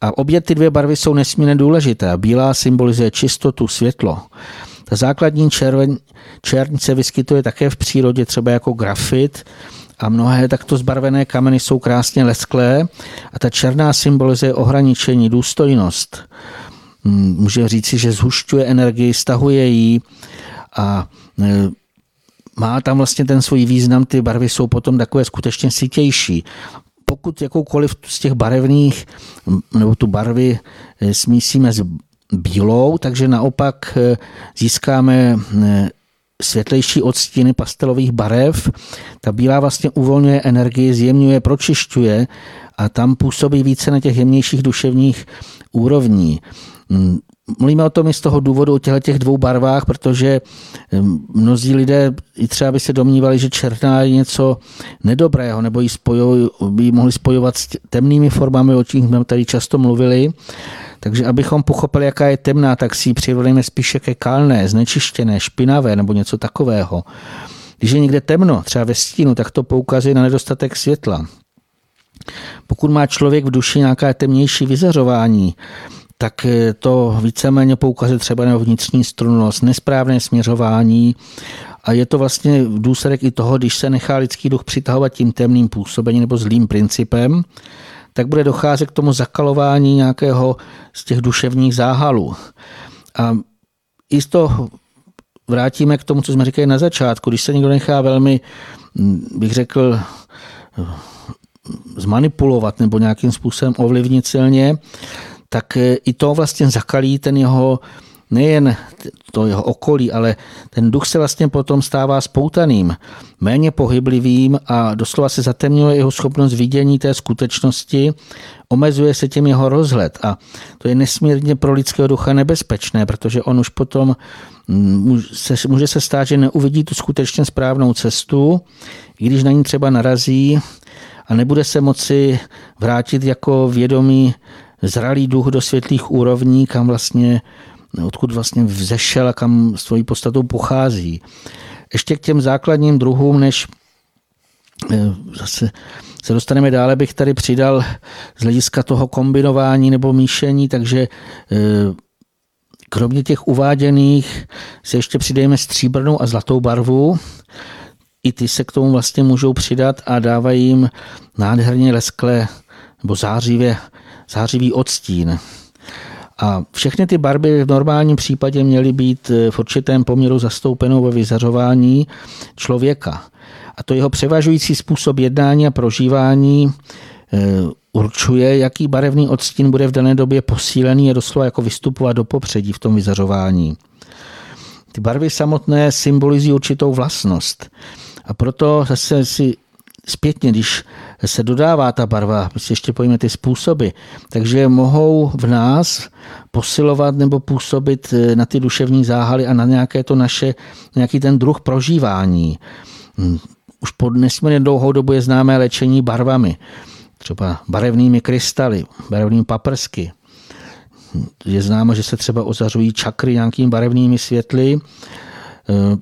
C: A obě ty dvě barvy jsou nesmírně důležité. Bílá symbolizuje čistotu, světlo. Ta základní červen, čerň se vyskytuje také v přírodě, třeba jako grafit, a mnohé takto zbarvené kameny jsou krásně lesklé a ta černá symbolizuje ohraničení, důstojnost. Hmm, může říci, že zhušťuje energii, stahuje ji a má tam vlastně ten svůj význam, ty barvy jsou potom takové skutečně sítější. Pokud jakoukoliv z těch barevných, nebo tu barvy e, smísíme s bílou, takže naopak e, získáme světlejší odstíny pastelových barev. Ta bílá vlastně uvolňuje energii, zjemňuje, pročišťuje a tam působí více na těch jemnějších duševních úrovní. Mluvíme o tom i z toho důvodu o těchto těch dvou barvách, protože mm, mnozí lidé i třeba by se domnívali, že černá je něco nedobrého, nebo ji, spojují, by ji mohli spojovat s temnými formami, o čím jsme tady často mluvili. Takže abychom pochopili, jaká je temná, tak si ji přirovnejme spíše ke kalné, znečištěné, špinavé nebo něco takového. Když je někde temno, třeba ve stínu, tak to poukazuje na nedostatek světla. Pokud má člověk v duši nějaká temnější vyzařování, tak to víceméně poukazuje třeba na vnitřní strunnost, nesprávné směřování a je to vlastně důsledek i toho, když se nechá lidský duch přitahovat tím temným působením nebo zlým principem, tak bude docházet k tomu zakalování nějakého z těch duševních záhalů. A i vrátíme k tomu, co jsme říkali na začátku. Když se někdo nechá velmi, bych řekl, zmanipulovat nebo nějakým způsobem ovlivnit silně, tak i to vlastně zakalí ten jeho nejen to jeho okolí, ale ten duch se vlastně potom stává spoutaným, méně pohyblivým a doslova se zatemňuje jeho schopnost vidění té skutečnosti, omezuje se tím jeho rozhled a to je nesmírně pro lidského ducha nebezpečné, protože on už potom mm, může se stát, že neuvidí tu skutečně správnou cestu, i když na ní třeba narazí a nebude se moci vrátit jako vědomý zralý duch do světlých úrovní, kam vlastně odkud vlastně vzešel a kam svojí podstatou pochází. Ještě k těm základním druhům, než eh, zase se dostaneme dále, bych tady přidal z hlediska toho kombinování nebo míšení, takže eh, kromě těch uváděných se ještě přidejme stříbrnou a zlatou barvu. I ty se k tomu vlastně můžou přidat a dávají jim nádherně lesklé nebo zářivě, zářivý odstín. A všechny ty barvy v normálním případě měly být eh, v určitém poměru zastoupenou ve vyzařování člověka. A to jeho převažující způsob jednání a prožívání eh, určuje, jaký barevný odstín bude v dané době posílený a doslova jako vystupovat do popředí v tom vyzařování. Ty barvy samotné symbolizují určitou vlastnost. A proto zase si zpětně, když se dodává ta barva, si ještě pojíme ty způsoby, takže mohou v nás posilovat nebo působit eh, na ty duševní záhaly a na nějaké to naše, nějaký ten druh prožívání. Hm, už po nesmírně dlouhou dobu je známé léčení barvami, třeba barevnými krystaly, barevnými paprsky. Hm, je známo, že se třeba ozařují čakry nějakými barevnými světly. Eh,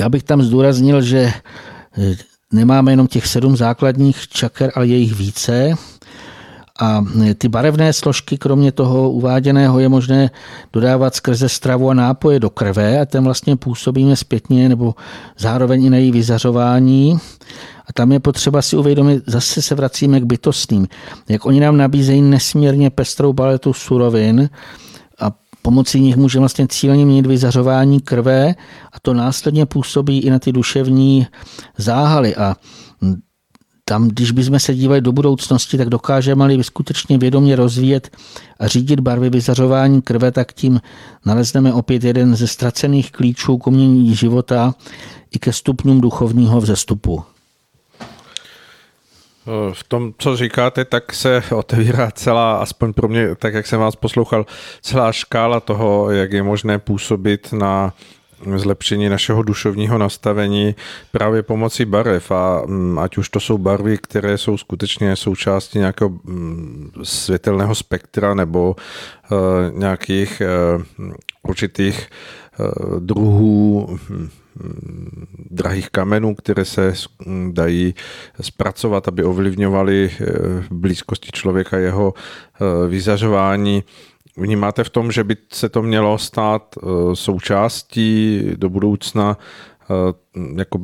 C: já bych tam zdůraznil, že eh, nemáme jenom těch sedm základních čaker, ale je jich více. A ty barevné složky, kromě toho uváděného, je možné dodávat skrze stravu a nápoje do krve a ten vlastně působíme zpětně nebo zároveň i na její vyzařování. A tam je potřeba si uvědomit, zase se vracíme k bytostným, jak oni nám nabízejí nesmírně pestrou paletu surovin, Pomocí nich můžeme vlastně cíleně měnit vyzařování krve a to následně působí i na ty duševní záhaly. A tam, když bychom se dívali do budoucnosti, tak dokážeme-li skutečně vědomě rozvíjet a řídit barvy vyzařování krve, tak tím nalezneme opět jeden ze ztracených klíčů k umění života i ke stupňům duchovního vzestupu.
B: V tom, co říkáte, tak se otevírá celá, aspoň pro mě, tak jak jsem vás poslouchal, celá škála toho, jak je možné působit na zlepšení našeho duševního nastavení právě pomocí barev. A mm, ať už to jsou barvy, které jsou skutečně součástí nějakého mm, světelného spektra nebo uh, nějakých uh, určitých druhů hm, drahých kamenů, které se dají zpracovat, aby ovlivňovaly v blízkosti člověka jeho vyzařování. Vnímáte v tom, že by se to mělo stát eh, součástí do budoucna eh, jako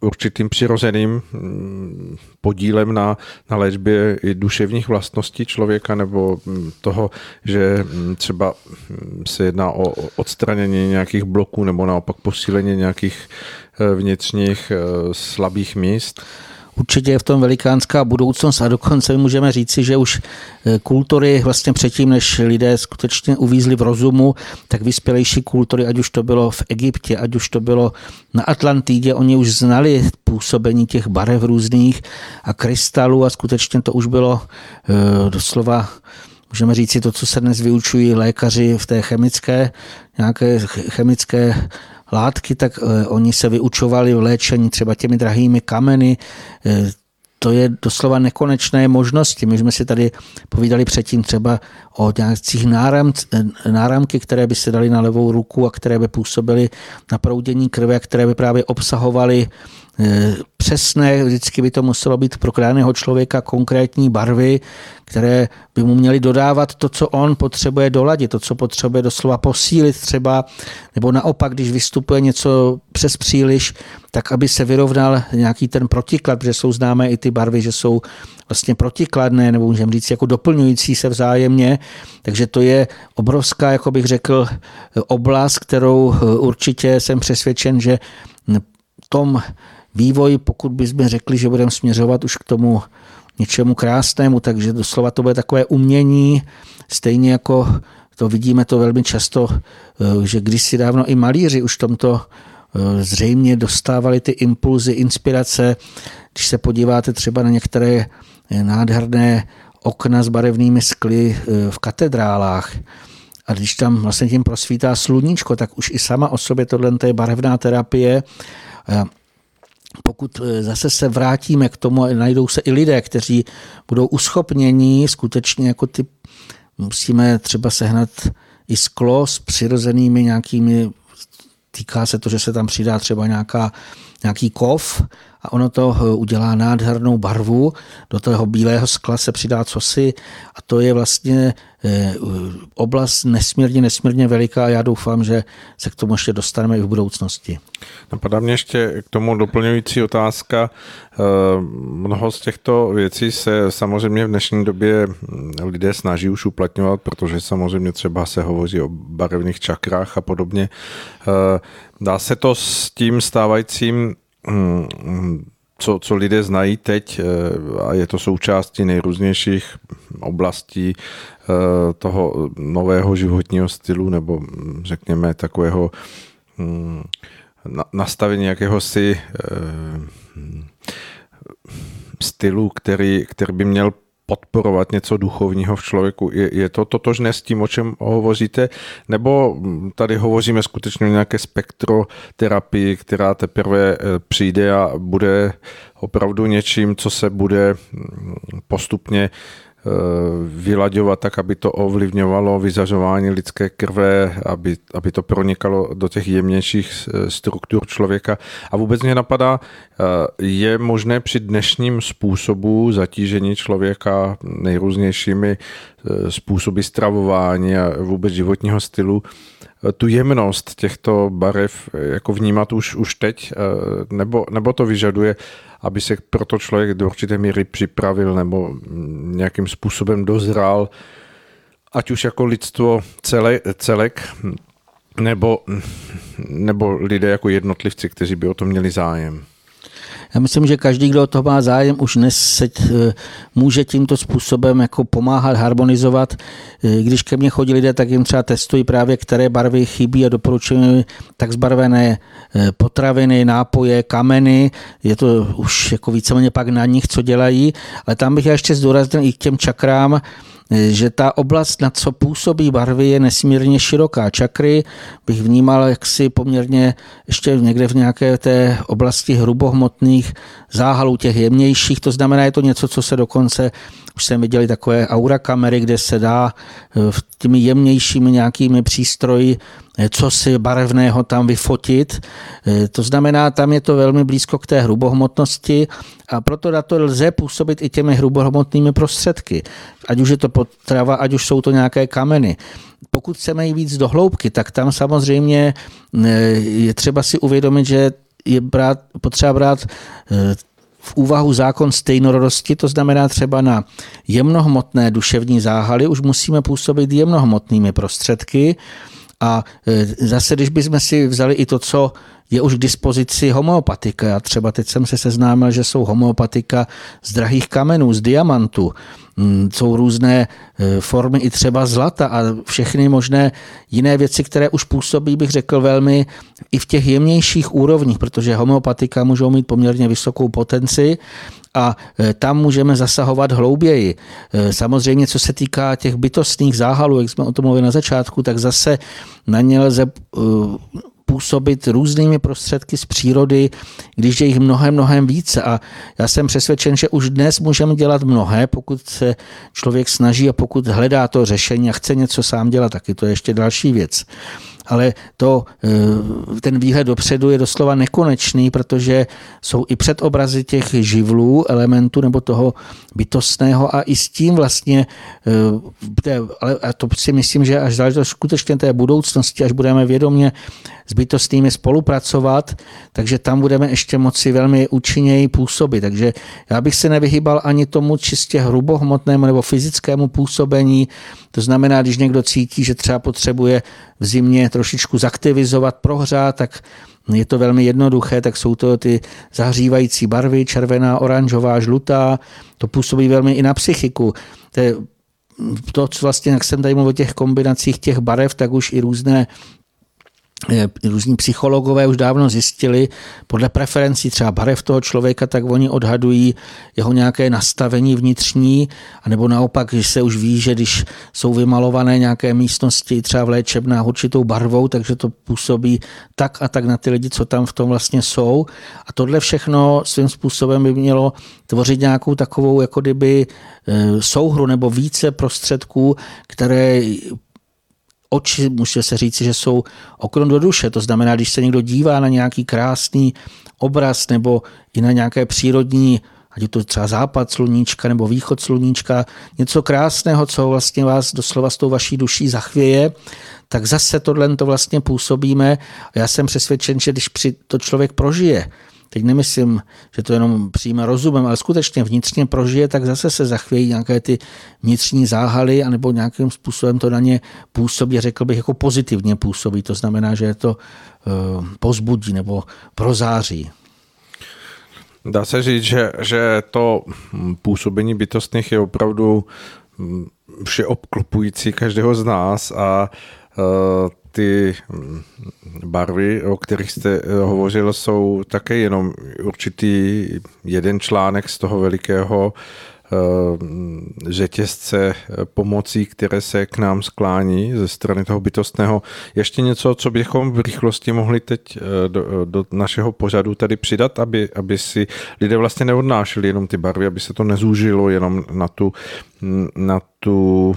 B: určitým přirozeným mm, podílem na, na léčbě i duševních vlastností člověka nebo mm, toho, že mm, třeba se jedná o odstranění nějakých bloků nebo naopak posílení nějakých eh, vnitřních slabých míst?
C: Určitě je v tom velikánská budoucnost a dokonce můžeme říci, že už eh, kultury vlastně předtím, než lidé skutečně uvízli v rozumu, tak vyspělejší kultury, ať už to bylo v Egyptě, ať už to bylo na Atlantidě, oni už znali působení těch barev různých a krystalů a skutečně to už bylo eh, doslova můžeme říct si to, co se dnes vyučují lékaři v té chemické, nějaké chemické látky, tak eh, oni se vyučovali v léčení třeba těmi drahými kameny, eh, to je doslova nekonečné možnosti. My jsme si tady povídali předtím třeba o nějakých náram, náramky, které by se daly na levou ruku a které by působily na proudění krve, které by právě obsahovaly Eh, přesné, vždycky by to muselo být pro krajného člověka konkrétní barvy, které by mu měly dodávat to, co on potřebuje doladit, to, co potřebuje doslova posílit třeba, nebo naopak, když vystupuje něco přes příliš, tak aby se vyrovnal nějaký ten protiklad, protože jsou známé i ty barvy, že jsou vlastně protikladné, nebo můžeme říct jako doplňující se vzájemně. Takže to je obrovská, jako bych řekl, oblast, kterou eh, určitě jsem přesvědčen, že tom vývoj, pokud bychom řekli, že budeme směřovat už k tomu něčemu krásnému, takže doslova to bude takové umění, stejně jako to vidíme to velmi často, eh, že když si dávno i malíři už tomto eh, zřejmě dostávali ty impulzy, inspirace. Když se podíváte třeba na některé nádherné okna s barevnými skly v katedrálách, a když tam vlastně tím prosvítá sluníčko, tak už i sama o sobě tohle je barevná terapie. Pokud e, zase se vrátíme k tomu, najdou se i lidé, kteří budou uschopnění skutečně jako ty, musíme třeba sehnat i sklo s přirozenými nějakými, týká se to, že se tam přidá třeba nějaká, nějaký kov a ono to e, udělá nádhernou barvu. Do toho bílého skla se přidá cosi a to je vlastně e, oblast nesmírně, nesmírně veliká a já doufám, že se k tomu ještě dostaneme i v budoucnosti.
B: Napadá mě ještě k tomu doplňující otázka. E, mnoho z těchto věcí se samozřejmě v dnešní době lidé snaží už uplatňovat, protože samozřejmě třeba se hovoří o barevných čakrách a podobně. Dá se to s tím stávajícím Mm, co, co lidé znají teď eh, a je to součástí nejrůznějších oblastí eh, toho nového životního stylu nebo mm, řekněme takového mm, nastavení jakéhosi eh, stylu, který, který by měl podporovat něco duchovního v člověku. Je, je to totožné s tím, o čem hovoříte? Nebo tady hovoříme skutečně o nějaké spektroterapii, která teprve eh, přijde a bude opravdu něčím, co se bude mm, postupně vylaďovat tak, aby to ovlivňovalo vyzařování lidské krve, aby, aby to pronikalo do těch jemnějších eh, struktur člověka. A vůbec mě napadá, eh, je možné při dnešním způsobu zatížení člověka nejrůznějšími způsoby stravování a vůbec životního stylu tu jemnost těchto barev jako vnímat už, už teď, nebo, nebo to vyžaduje, aby se proto člověk do určité míry připravil nebo nějakým způsobem dozrál, ať už jako lidstvo celé, celek, nebo, nebo lidé jako jednotlivci, kteří by o to měli zájem.
C: Já myslím, že každý, kdo o to má zájem, už dnes se eh, může tímto způsobem jako pomáhat, harmonizovat. Eh, když ke mně chodí lidé, tak jim třeba testují právě, které barvy chybí a doporučují tak zbarvené eh, potraviny, nápoje, kameny. Je to už jako víceméně pak na nich, co dělají. Ale tam bych já ještě zdůraznil i k těm čakrám, že ta oblast, na co působí barvy, je nesmírně široká. Čakry bych vnímal jaksi poměrně ještě někde v nějaké té oblasti hrubohmotných záhalů, těch jemnějších. To znamená, je to něco, co se dokonce už jsem viděli takové aura kamery, kde se dá v těmi jemnějšími nějakými přístroji Eh, co si barevného tam vyfotit. Eh, to znamená, tam je to velmi blízko k té hrubohmotnosti a proto na to lze působit i těmi hrubohmotnými prostředky. Ať už je to potrava, ať už jsou to nějaké kameny. Pokud chceme jít víc do hloubky, tak tam samozřejmě eh, je třeba si uvědomit, že je brát, potřeba brát v úvahu zákon stejnorodosti, to znamená třeba na jemnohmotné duševní záhaly, už musíme působit jemnohmotnými prostředky, a e, zase, když bychom si vzali i to, co je už k dispozici homeopatika. Já třeba teď jsem se seznámil, že jsou homeopatika z drahých kamenů, z diamantu. Mm, jsou různé e, formy i třeba zlata a všechny možné jiné věci, které už působí, bych řekl, velmi i v těch jemnějších úrovních, protože homeopatika můžou mít poměrně vysokou potenci a e, tam můžeme zasahovat hlouběji. E, samozřejmě, co se týká těch bytostných záhalů, jak jsme o tom mluvili na začátku, tak zase na ně lze e, působit různými prostředky z přírody, když je jich mnohem, mnohem více. A já jsem přesvědčen, že už dnes můžeme dělat mnohé, pokud se člověk snaží a pokud hledá to řešení a chce něco sám dělat, taky to je ještě další věc ale to, eh, ten výhled dopředu je doslova nekonečný, protože jsou i předobrazy těch živlů, elementů nebo toho bytostného a i s tím vlastně, eh, ale to si myslím, že až záležitost skutečně té budoucnosti, až budeme vědomě s bytostnými spolupracovat, takže tam budeme ještě moci velmi účinněji působit. Takže já bych se nevyhýbal ani tomu čistě hrubohmotnému nebo fyzickému působení. To znamená, když někdo cítí, že třeba potřebuje v zimě trošičku zaktivizovat, prohřát, tak je to velmi jednoduché, tak jsou to ty zahřívající barvy, červená, oranžová, žlutá. To působí velmi i na psychiku. To je to, co vlastně, jak jsem tady mluvil o těch kombinacích těch barev, tak už i různé různí psychologové už dávno zjistili, podle preferencí třeba barev toho člověka, tak oni odhadují jeho nějaké nastavení vnitřní, anebo naopak, když se už ví, že když jsou vymalované nějaké místnosti třeba v léčebná určitou barvou, takže to působí tak a tak na ty lidi, co tam v tom vlastně jsou. A tohle všechno svým způsobem by mělo tvořit nějakou takovou jako kdyby eh, souhru nebo více prostředků, které oči, může se říci, že jsou okno do duše. To znamená, když se někdo dívá na nějaký krásný obraz nebo i na nějaké přírodní ať je to třeba západ sluníčka nebo východ sluníčka, něco krásného, co vlastně vás doslova s tou vaší duší zachvěje, tak zase tohle to vlastně působíme. Já jsem přesvědčen, že když to člověk prožije, teď nemyslím, že to jenom přijme rozumem, ale skutečně vnitřně prožije, tak zase se zachvějí nějaké ty vnitřní záhaly, anebo nějakým způsobem to na ně působí, řekl bych, jako pozitivně působí. To znamená, že je to eh, pozbudí nebo prozáří.
B: Dá se říct, že, že to působení bytostných je opravdu všeobklopující každého z nás a uh, ty mm, barvy, o kterých jste eh, hovořil, jsou také jenom určitý jeden článek z toho velikého řetězce pomocí, které se k nám sklání ze strany toho bytostného. Ještě něco, co bychom v rychlosti mohli teď eh, do, do našeho pořadu tady přidat, aby, aby si lidé vlastně neodnášeli jenom ty barvy, aby se to nezúžilo jenom na tu, na tu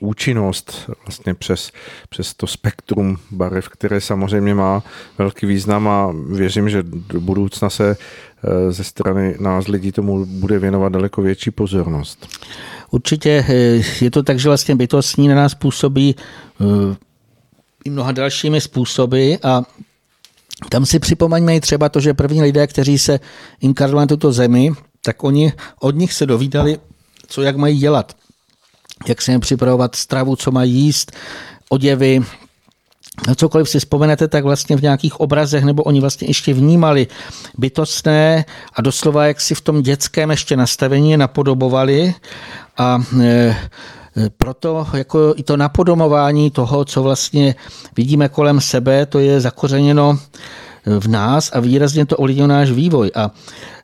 B: účinnost vlastně přes, přes to spektrum barev, které samozřejmě má velký význam a věřím, že do budoucna se Eh, ze strany nás lidí tomu bude věnovat daleko větší pozornost.
C: Určitě eh, je to tak, že vlastně bytostní na nás působí eh, i mnoha dalšími způsoby a tam si připomeňme třeba to, že první lidé, kteří se inkarnovali na tuto zemi, tak oni od nich se dovídali, co jak mají dělat. Jak se jim připravovat stravu, co mají jíst, oděvy, cokoliv si vzpomenete, tak vlastně v nějakých obrazech, nebo oni vlastně ještě vnímali bytostné a doslova jak si v tom dětském ještě nastavení napodobovali a e, proto jako i to napodomování toho, co vlastně vidíme kolem sebe, to je zakořeněno v nás a výrazně to ovlivňuje náš vývoj. A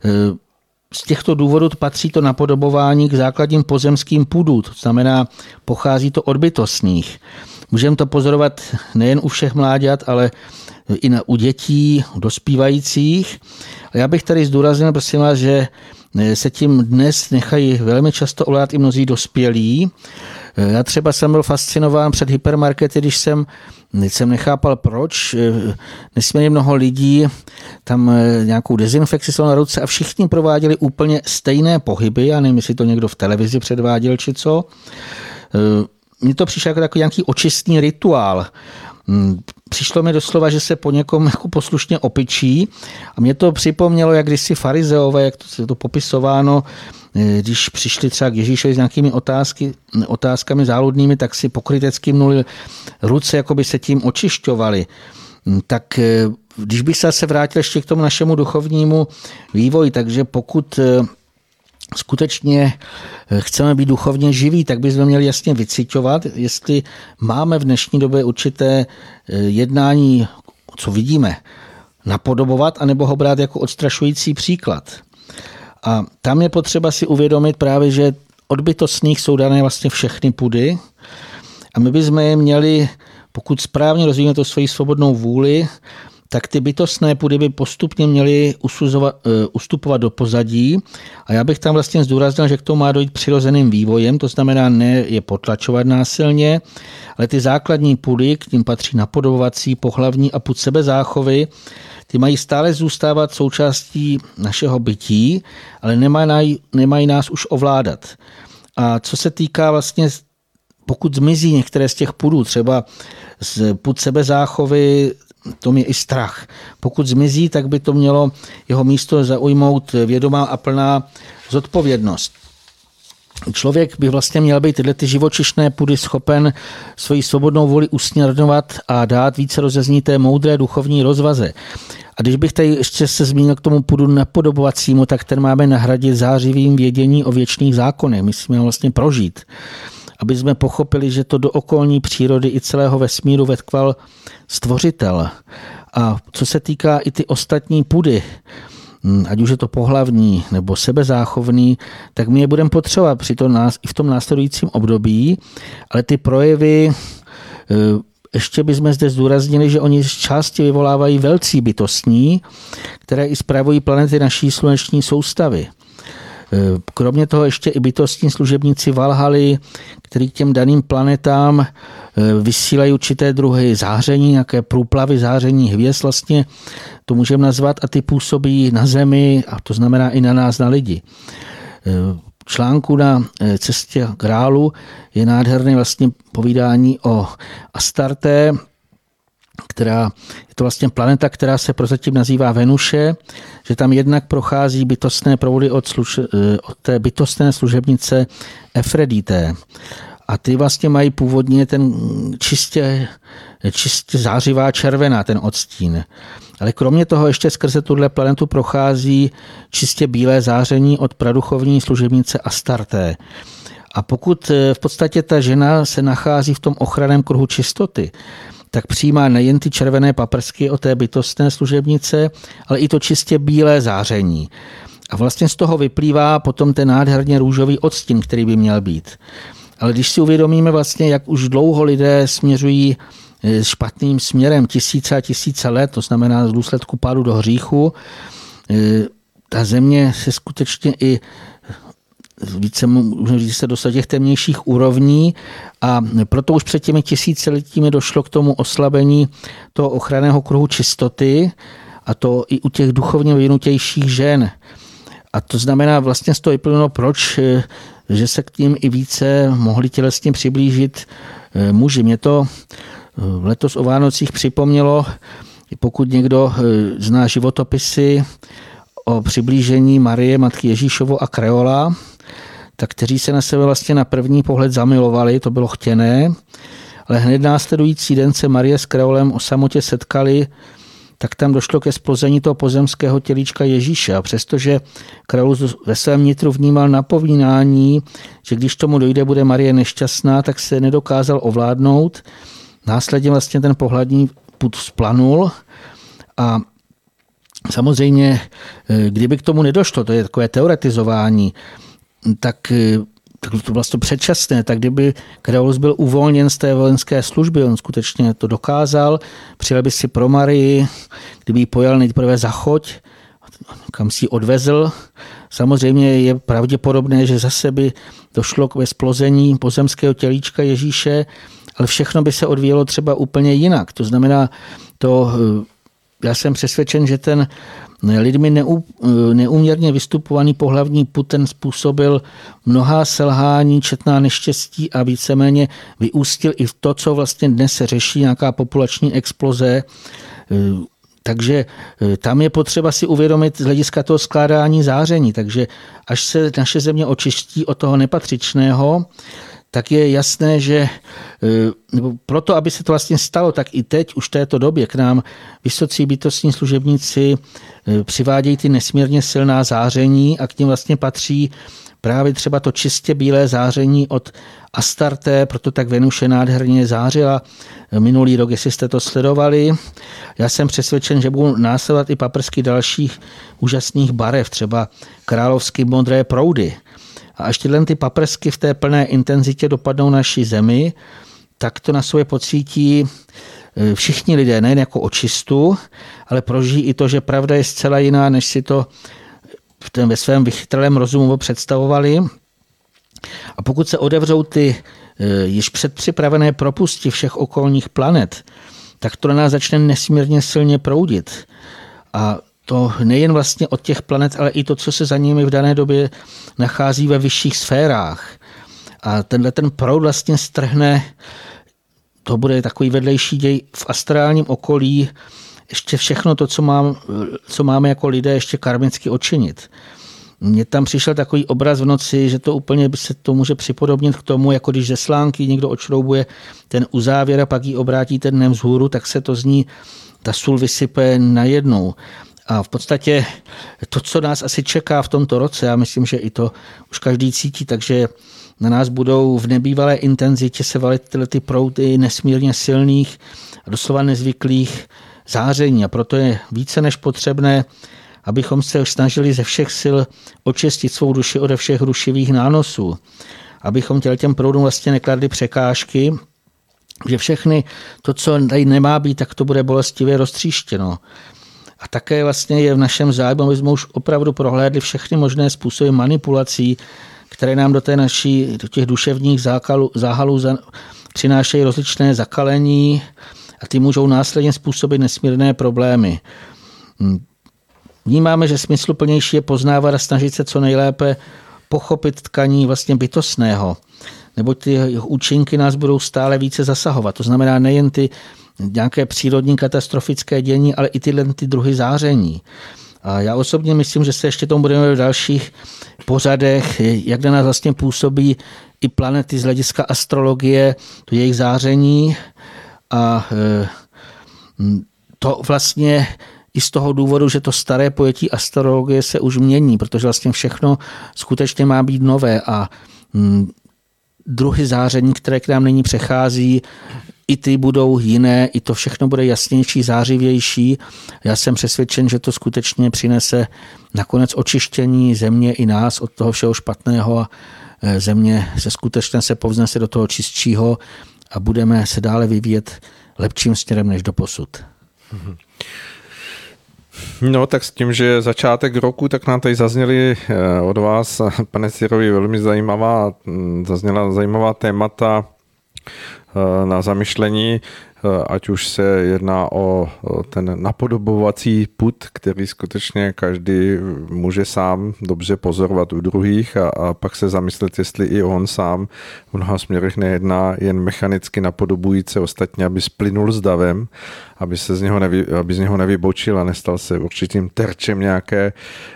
C: e, z těchto důvodů patří to napodobování k základním pozemským půdům, to znamená, pochází to od bytostných. Můžeme to pozorovat nejen u všech mláďat, ale i na, u dětí, u dospívajících. A já bych tady zdůraznil, prosím vás, že se tím dnes nechají velmi často ovládat i mnozí dospělí. Já třeba jsem byl fascinován před hypermarkety, když jsem, jsem nechápal proč. Nesmírně mnoho lidí tam nějakou dezinfekci na ruce a všichni prováděli úplně stejné pohyby. Já nevím, jestli to někdo v televizi předváděl či co. Mně to přišlo jako takový nějaký očistný rituál. Přišlo mi doslova, že se po někom jako poslušně opičí a mě to připomnělo, jak kdysi farizeové, jak to je to popisováno, eh, když přišli třeba k Ježíšovi s nějakými otázky, otázkami záludnými, tak si pokrytecky mnuli ruce, jako by se tím očišťovali. Hm, tak eh, když bych se vrátil ještě k tomu našemu duchovnímu vývoji, takže pokud eh, skutečně chceme být duchovně živí, tak bychom měli jasně vycitovat, jestli máme v dnešní době určité jednání, co vidíme, napodobovat, anebo ho brát jako odstrašující příklad. A tam je potřeba si uvědomit právě, že od bytostných jsou dané vlastně všechny pudy a my bychom je měli, pokud správně rozvíjeme to svoji svobodnou vůli, tak ty bytostné půdy by postupně měly uh, ustupovat do pozadí. A já bych tam vlastně zdůraznil, že k tomu má dojít přirozeným vývojem, to znamená ne je potlačovat násilně, ale ty základní půdy, k ním patří napodobovací, pohlavní a půd sebezáchovy, ty mají stále zůstávat součástí našeho bytí, ale nemají, nemají nás už ovládat. A co se týká vlastně pokud zmizí některé z těch půdů, třeba z půd sebezáchovy, to je i strach. Pokud zmizí, tak by to mělo jeho místo zaujmout vědomá a plná zodpovědnost. Člověk by vlastně měl být tyhle ty živočišné půdy schopen svoji svobodnou voli usměrňovat a dát více rozezní moudré duchovní rozvaze. A když bych tady ještě se zmínil k tomu půdu napodobovacímu, tak ten máme nahradit zářivým vědění o věčných zákonech. Musíme vlastně prožít aby jsme pochopili, že to do okolní přírody i celého vesmíru vetkval stvořitel. A co se týká i ty ostatní půdy, hm, ať už je to pohlavní nebo sebezáchovný, tak my je budeme potřebovat při to nás, i v tom následujícím období, ale ty projevy eh, ještě bychom zde zdůraznili, že oni z části vyvolávají velcí bytostní, které i spravují planety naší sluneční soustavy. Eh, kromě toho ještě i bytostní služebníci Valhaly, který k těm daným planetám eh, vysílají určité druhy záření, nějaké průplavy záření hvězd vlastně, to můžeme nazvat, a ty působí na Zemi, a to znamená i na nás, na lidi. Eh, článku na cestě Grálu je nádherné vlastně povídání o Astarté, která je to vlastně planeta, která se prozatím nazývá Venuše, že tam jednak prochází bytostné proudy od, služ, eh, od té bytostné služebnice Efredité. A ty vlastně mají původně ten čistě, čistě zářivá červená, ten odstín. Ale kromě toho ještě skrze tuhle planetu prochází čistě bílé záření od praduchovní služebnice Astarté. A pokud eh, v podstatě ta žena se nachází v tom ochranném kruhu čistoty, tak přijímá nejen ty červené paprsky o té bytostné služebnice, ale i to čistě bílé záření. A vlastně z toho vyplývá potom ten nádherně růžový odstín, který by měl být. Ale když si uvědomíme vlastně, jak už dlouho lidé směřují eh, špatným směrem tisíce a tisíce let, to znamená z důsledku pádu do hříchu, eh, ta země se skutečně i více můžeme říct, se dostat těch temnějších úrovní a proto už před těmi tisíciletími došlo k tomu oslabení toho ochranného kruhu čistoty a to i u těch duchovně vyvinutějších žen. A to znamená vlastně z toho vyplynulo, proč že se k ním i více mohli tělesně přiblížit eh, muži. Mě to eh, letos o Vánocích připomnělo, pokud někdo eh, zná životopisy o přiblížení Marie, Matky Ježíšovo a Kreola, tak kteří se na sebe vlastně na první pohled zamilovali, to bylo chtěné, ale hned následující den se Marie s Kreolem o samotě setkali, tak tam došlo ke splození toho pozemského tělíčka Ježíše. A přestože Kreol ve svém nitru vnímal napovídání, že když tomu dojde, bude Marie nešťastná, tak se nedokázal ovládnout. Následně vlastně ten pohladní put splanul a samozřejmě, kdyby k tomu nedošlo, to je takové teoretizování, tak tak to bylo to předčasné, tak kdyby Kreolus byl uvolněn z té vojenské služby, on skutečně to dokázal, přijel by si pro Marii, kdyby ji pojal nejprve za choď, kam si ji odvezl. Samozřejmě je pravděpodobné, že zase by došlo k splození pozemského tělíčka Ježíše, ale všechno by se odvíjelo třeba úplně jinak. To znamená, to, já jsem přesvědčen, že ten lidmi neú, neúměrně vystupovaný pohlavní put ten způsobil mnohá selhání, četná neštěstí a víceméně vyústil i v to, co vlastně dnes se řeší, nějaká populační exploze. Takže tam je potřeba si uvědomit z hlediska toho skládání záření. Takže až se naše země očistí od toho nepatřičného, tak je jasné, že e, nebo proto, aby se to vlastně stalo, tak i teď, už v této době k nám vysocí bytostní služebníci e, přivádějí ty nesmírně silná záření a k ním vlastně patří právě třeba to čistě bílé záření od Astarte, proto tak Venuše nádherně zářila minulý rok, jestli jste to sledovali. Já jsem přesvědčen, že budou následovat i paprsky dalších úžasných barev, třeba královský modré proudy. A až tyhle ty paprsky v té plné intenzitě dopadnou naší zemi, tak to na sobě pocítí e, všichni lidé, nejen jako očistu, ale prožijí i to, že pravda je zcela jiná, než si to v ten, ve svém vychytralém rozumu představovali. A pokud se odevřou ty e, již předpřipravené propusti všech okolních planet, tak to na nás začne nesmírně silně proudit. A to nejen vlastně od těch planet, ale i to, co se za nimi v dané době nachází ve vyšších sférách. A tenhle ten proud vlastně strhne, to bude takový vedlejší děj v astrálním okolí, ještě všechno to, co, mám, co máme jako lidé ještě karmicky očinit. Mně tam přišel takový obraz v noci, že to úplně se to může připodobnit k tomu, jako když ze slánky někdo očroubuje ten uzávěr a pak ji obrátí ten dnem vzhůru, tak se to z ní ta sůl vysype najednou. A v podstatě to, co nás asi čeká v tomto roce, já myslím, že i to už každý cítí, takže na nás budou v nebývalé intenzitě se valit tyhle ty proudy nesmírně silných a doslova nezvyklých záření. A proto je více než potřebné, abychom se snažili ze všech sil očistit svou duši ode všech rušivých nánosů. Abychom těm proudům vlastně nekladli překážky, že všechny to, co tady nemá být, tak to bude bolestivě roztříštěno. A také vlastně je v našem zájmu, aby jsme už opravdu prohlédli všechny možné způsoby manipulací, které nám do, té naší, do těch duševních zákalů, záhalů přinášejí rozličné zakalení a ty můžou následně způsobit nesmírné problémy. Hm. Vnímáme, že smysluplnější je poznávat a snažit se co nejlépe pochopit tkaní vlastně bytostného, nebo ty účinky nás budou stále více zasahovat. To znamená nejen ty nějaké přírodní katastrofické dění, ale i tyhle ty druhy záření. A já osobně myslím, že se ještě tomu budeme v dalších pořadech, jak na nás vlastně působí i planety z hlediska astrologie, to jejich záření a e, to vlastně i z toho důvodu, že to staré pojetí astrologie se už mění, protože vlastně všechno skutečně má být nové a druhy záření, které k nám nyní přechází, i ty budou jiné, i to všechno bude jasnější, zářivější. Já jsem přesvědčen, že to skutečně přinese nakonec očištění země i nás od toho všeho špatného a e, země se skutečně se povznese do toho čistšího a budeme se dále vyvíjet lepším směrem než do posud.
B: No tak s tím, že začátek roku, tak nám tady zazněly e, od vás, pane Sirovi, velmi zajímavá, zazněla zajímavá témata na zamyšlení, eh, ať už se jedná o ten napodobovací put, který skutečně každý může sám dobře pozorovat u druhých a, a pak se zamyslet, jestli i on sám v mnoha směrech nejedná jen mechanicky napodobující ostatně, aby splynul s davem, aby se z něho, nevy, aby z něho nevybočil a nestal se určitým terčem nějaké,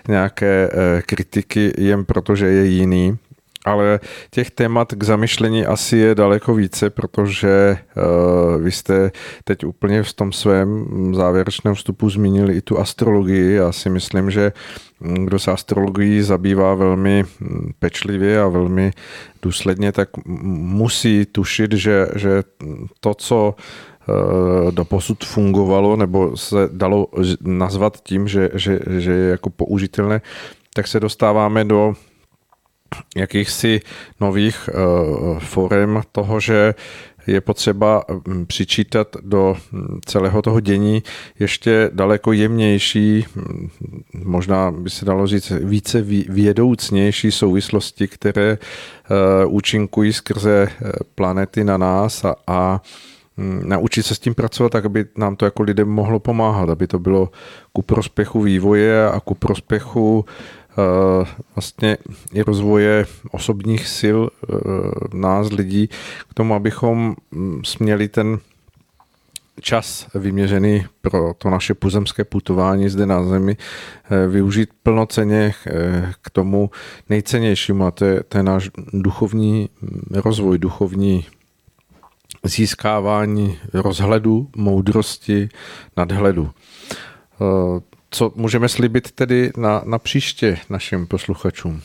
B: nějaké eh, kritiky jen protože je jiný ale těch témat k zamyšlení asi je daleko více, protože uh, vy jste teď úplně v tom svém závěrečném vstupu zmínili i tu astrologii. Já si myslím, že mm, kdo se astrologií zabývá velmi mm, pečlivě a velmi důsledně, tak musí tušit, že, že to, co do posud fungovalo nebo se dalo nazvat tím, že, že, že je jako použitelné, tak se dostáváme do jakýchsi nových uh, forem toho, že je potřeba mm, přičítat do mm, celého toho dění ještě daleko jemnější, mm, možná by se dalo říct více vědoucnější souvislosti, které eh, účinkují skrze eh, planety na nás a, a naučit se s tím pracovat tak, aby nám to jako lidem mohlo pomáhat, aby to bylo ku prospěchu vývoje a ku prospěchu Eh, vlastně i rozvoje osobních sil eh, nás lidí k tomu, abychom mm, směli ten čas vyměřený pro to naše pozemské putování zde na Zemi eh, využít plnoceně k tomu nejcennějšímu a to je, to je náš duchovní mm, rozvoj, duchovní získávání rozhledu, moudrosti, nadhledu. Co můžeme slibit tedy na, na příště našim posluchačům?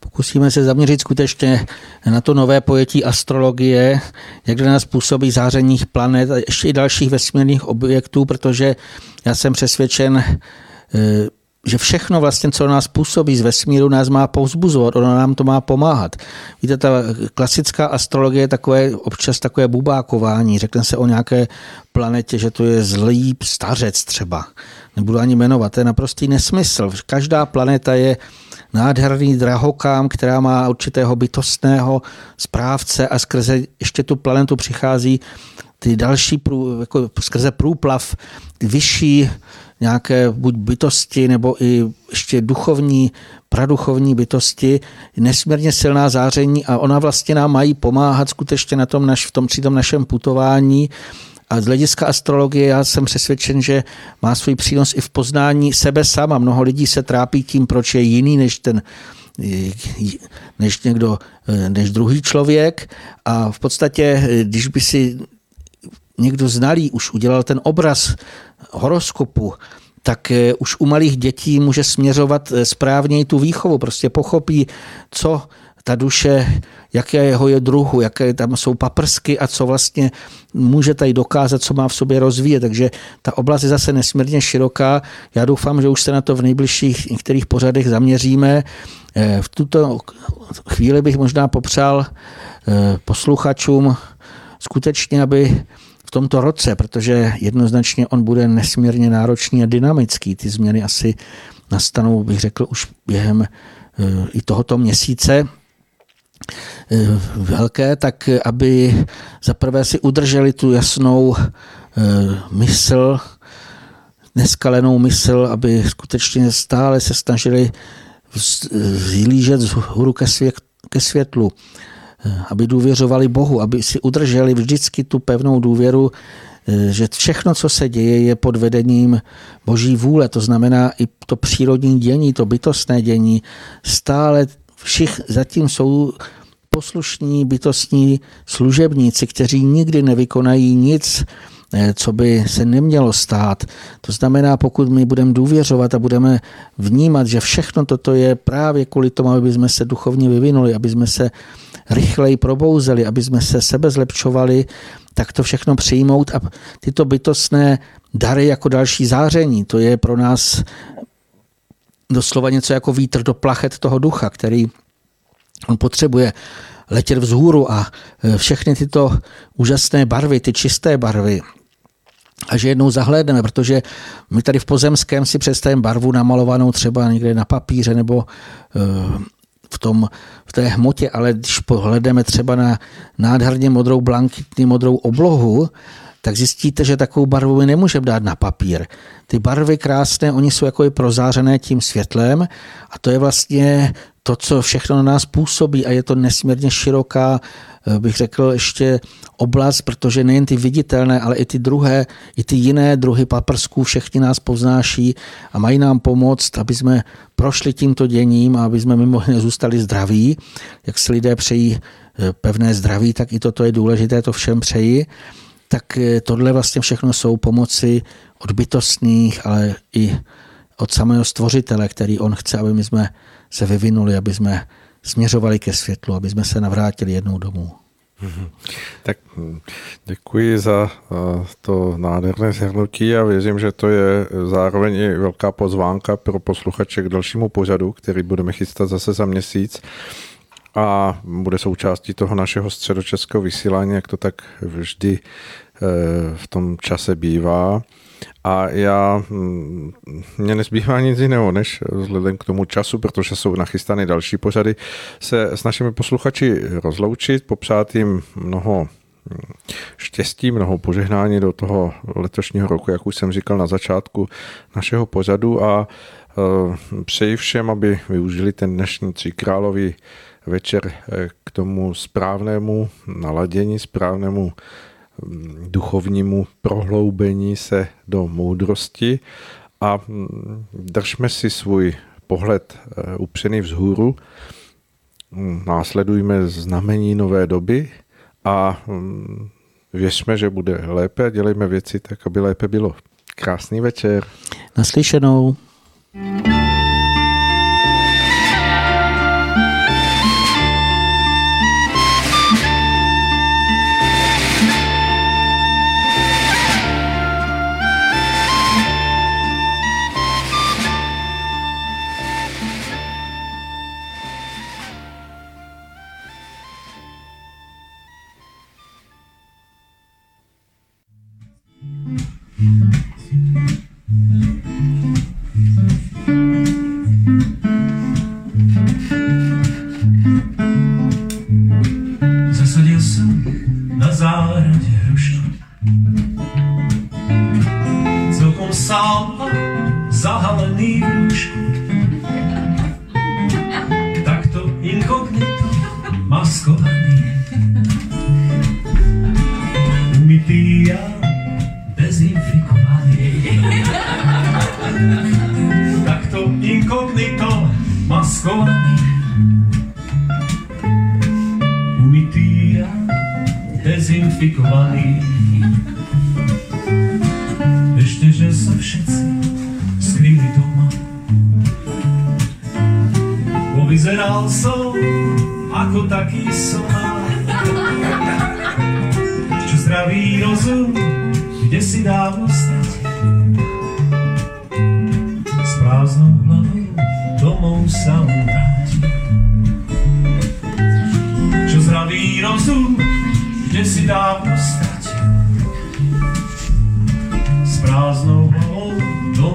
C: Pokusíme se zaměřit skutečně na to nové pojetí astrologie, jak na nás působí záření planet a ještě i dalších vesmírných objektů, protože já jsem přesvědčen, eh, že všechno vlastně, co nás působí z vesmíru, nás má povzbuzovat, ono nám to má pomáhat. Víte, ta klasická astrologie je takové, občas takové bubákování. Řekne se o nějaké planetě, že to je zlý stařec třeba. Nebudu ani jmenovat, to je naprostý nesmysl. Každá planeta je nádherný drahokám, která má určitého bytostného správce a skrze ještě tu planetu přichází ty další, prů, jako skrze průplav, ty vyšší nějaké buď bytosti nebo i ještě duchovní, praduchovní bytosti, nesmírně silná záření a ona vlastně nám mají pomáhat skutečně na tom naš, v tom, při tom našem putování. A z hlediska astrologie já jsem přesvědčen, že má svůj přínos i v poznání sebe sama. Mnoho lidí se trápí tím, proč je jiný než ten než někdo, než druhý člověk a v podstatě, když by si někdo znalý už udělal ten obraz horoskopu, tak eh, už u malých dětí může směřovat eh, správně tu výchovu. Prostě pochopí, co ta duše, jaké jeho je druhu, jaké tam jsou paprsky a co vlastně může tady dokázat, co má v sobě rozvíjet. Takže ta oblast je zase nesmírně široká. Já doufám, že už se na to v nejbližších některých pořadech zaměříme. Eh, v tuto chvíli bych možná popřál posluchačům skutečně, aby v tomto roce, protože jednoznačně on bude nesmírně náročný a dynamický. Ty změny asi nastanou, bych řekl, už během eh, i tohoto měsíce eh, velké, tak aby zaprvé si udrželi tu jasnou eh, mysl, neskalenou mysl, aby skutečně stále se snažili zhlížet z hůru ke světlu, aby důvěřovali Bohu, aby si udrželi vždycky tu pevnou důvěru, eh, že všechno, co se děje, je pod vedením Boží vůle. To znamená i to přírodní dění, to bytostné dění. Stále všich zatím jsou poslušní bytostní služebníci, kteří nikdy nevykonají nic, eh, co by se nemělo stát. To znamená, pokud my budeme důvěřovat a budeme vnímat, že všechno toto je právě kvůli tomu, aby jsme se duchovně vyvinuli, aby jsme se rychleji probouzeli, aby jsme se sebe zlepšovali, tak to všechno přijmout a tyto bytostné dary jako další záření, to je pro nás doslova něco jako vítr do plachet toho ducha, který on potřebuje letět vzhůru a e, všechny tyto úžasné barvy, ty čisté barvy, a že jednou zahlédneme, protože my tady v pozemském si představíme barvu namalovanou třeba někde na papíře nebo e, v, tom, v té hmotě, ale když pohledeme třeba na nádherně modrou blankitní modrou oblohu, tak zjistíte, že takovou barvu my nemůžeme dát na papír. Ty barvy krásné, oni jsou jako i prozářené tím světlem a to je vlastně to, co všechno na nás působí a je to nesmírně široká, eh, bych řekl, ještě oblast, protože nejen ty viditelné, ale i ty druhé, i ty jiné druhy paprsků všechny nás poznáší a mají nám pomoct, aby jsme prošli tímto děním a aby jsme mimo jiné zůstali zdraví. Jak si lidé přejí eh, pevné zdraví, tak i toto je důležité, to všem přeji. Tak eh, tohle vlastně všechno jsou pomoci od bytostných, ale i od samého stvořitele, který on chce, aby my jsme se vyvinuli, aby jsme směřovali ke světlu, aby jsme se navrátili jednou domů.
B: Tak hm, děkuji za eh, to nádherné zhrnutí a věřím, že to je zároveň i velká pozvánka pro posluchače k dalšímu pořadu, který budeme chystat zase za měsíc a bude součástí toho našeho středočeského vysílání, jak to tak vždy eh, v tom čase bývá. A já, mě nezbývá nic jiného, než vzhledem k tomu času, protože jsou nachystány další pořady, se s našimi posluchači rozloučit, popřát jim mnoho hm, štěstí, mnoho požehnání do toho letošního roku, jak už jsem říkal na začátku našeho pořadu a eh, přeji všem, aby využili ten dnešní tříkrálový večer eh, k tomu správnému naladění, správnému mm, duchovnímu prohloubení se do moudrosti a mm, držme si svůj pohled eh, upřený vzhůru, mm, následujme znamení nové doby a věřme, že bude lépe a dělejme věci tak, aby lépe bylo. Krásný večer.
C: Naslyšenou. thank you
D: sám zahalený v Tak to inkognito maskovaný. Umytý a dezinfikovaný. Tak to inkognito maskovaný. Umytý a dezinfikovaný co všetci skrýli doma. Povyzeral som, ako taký som, čo zdravý rozum, kde si dávno stať. S prázdnou hlavou domov sa vráti. Čo zdravý rozum, kde si dávno stať. prázdnou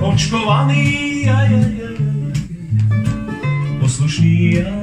D: je, je, je poslušný a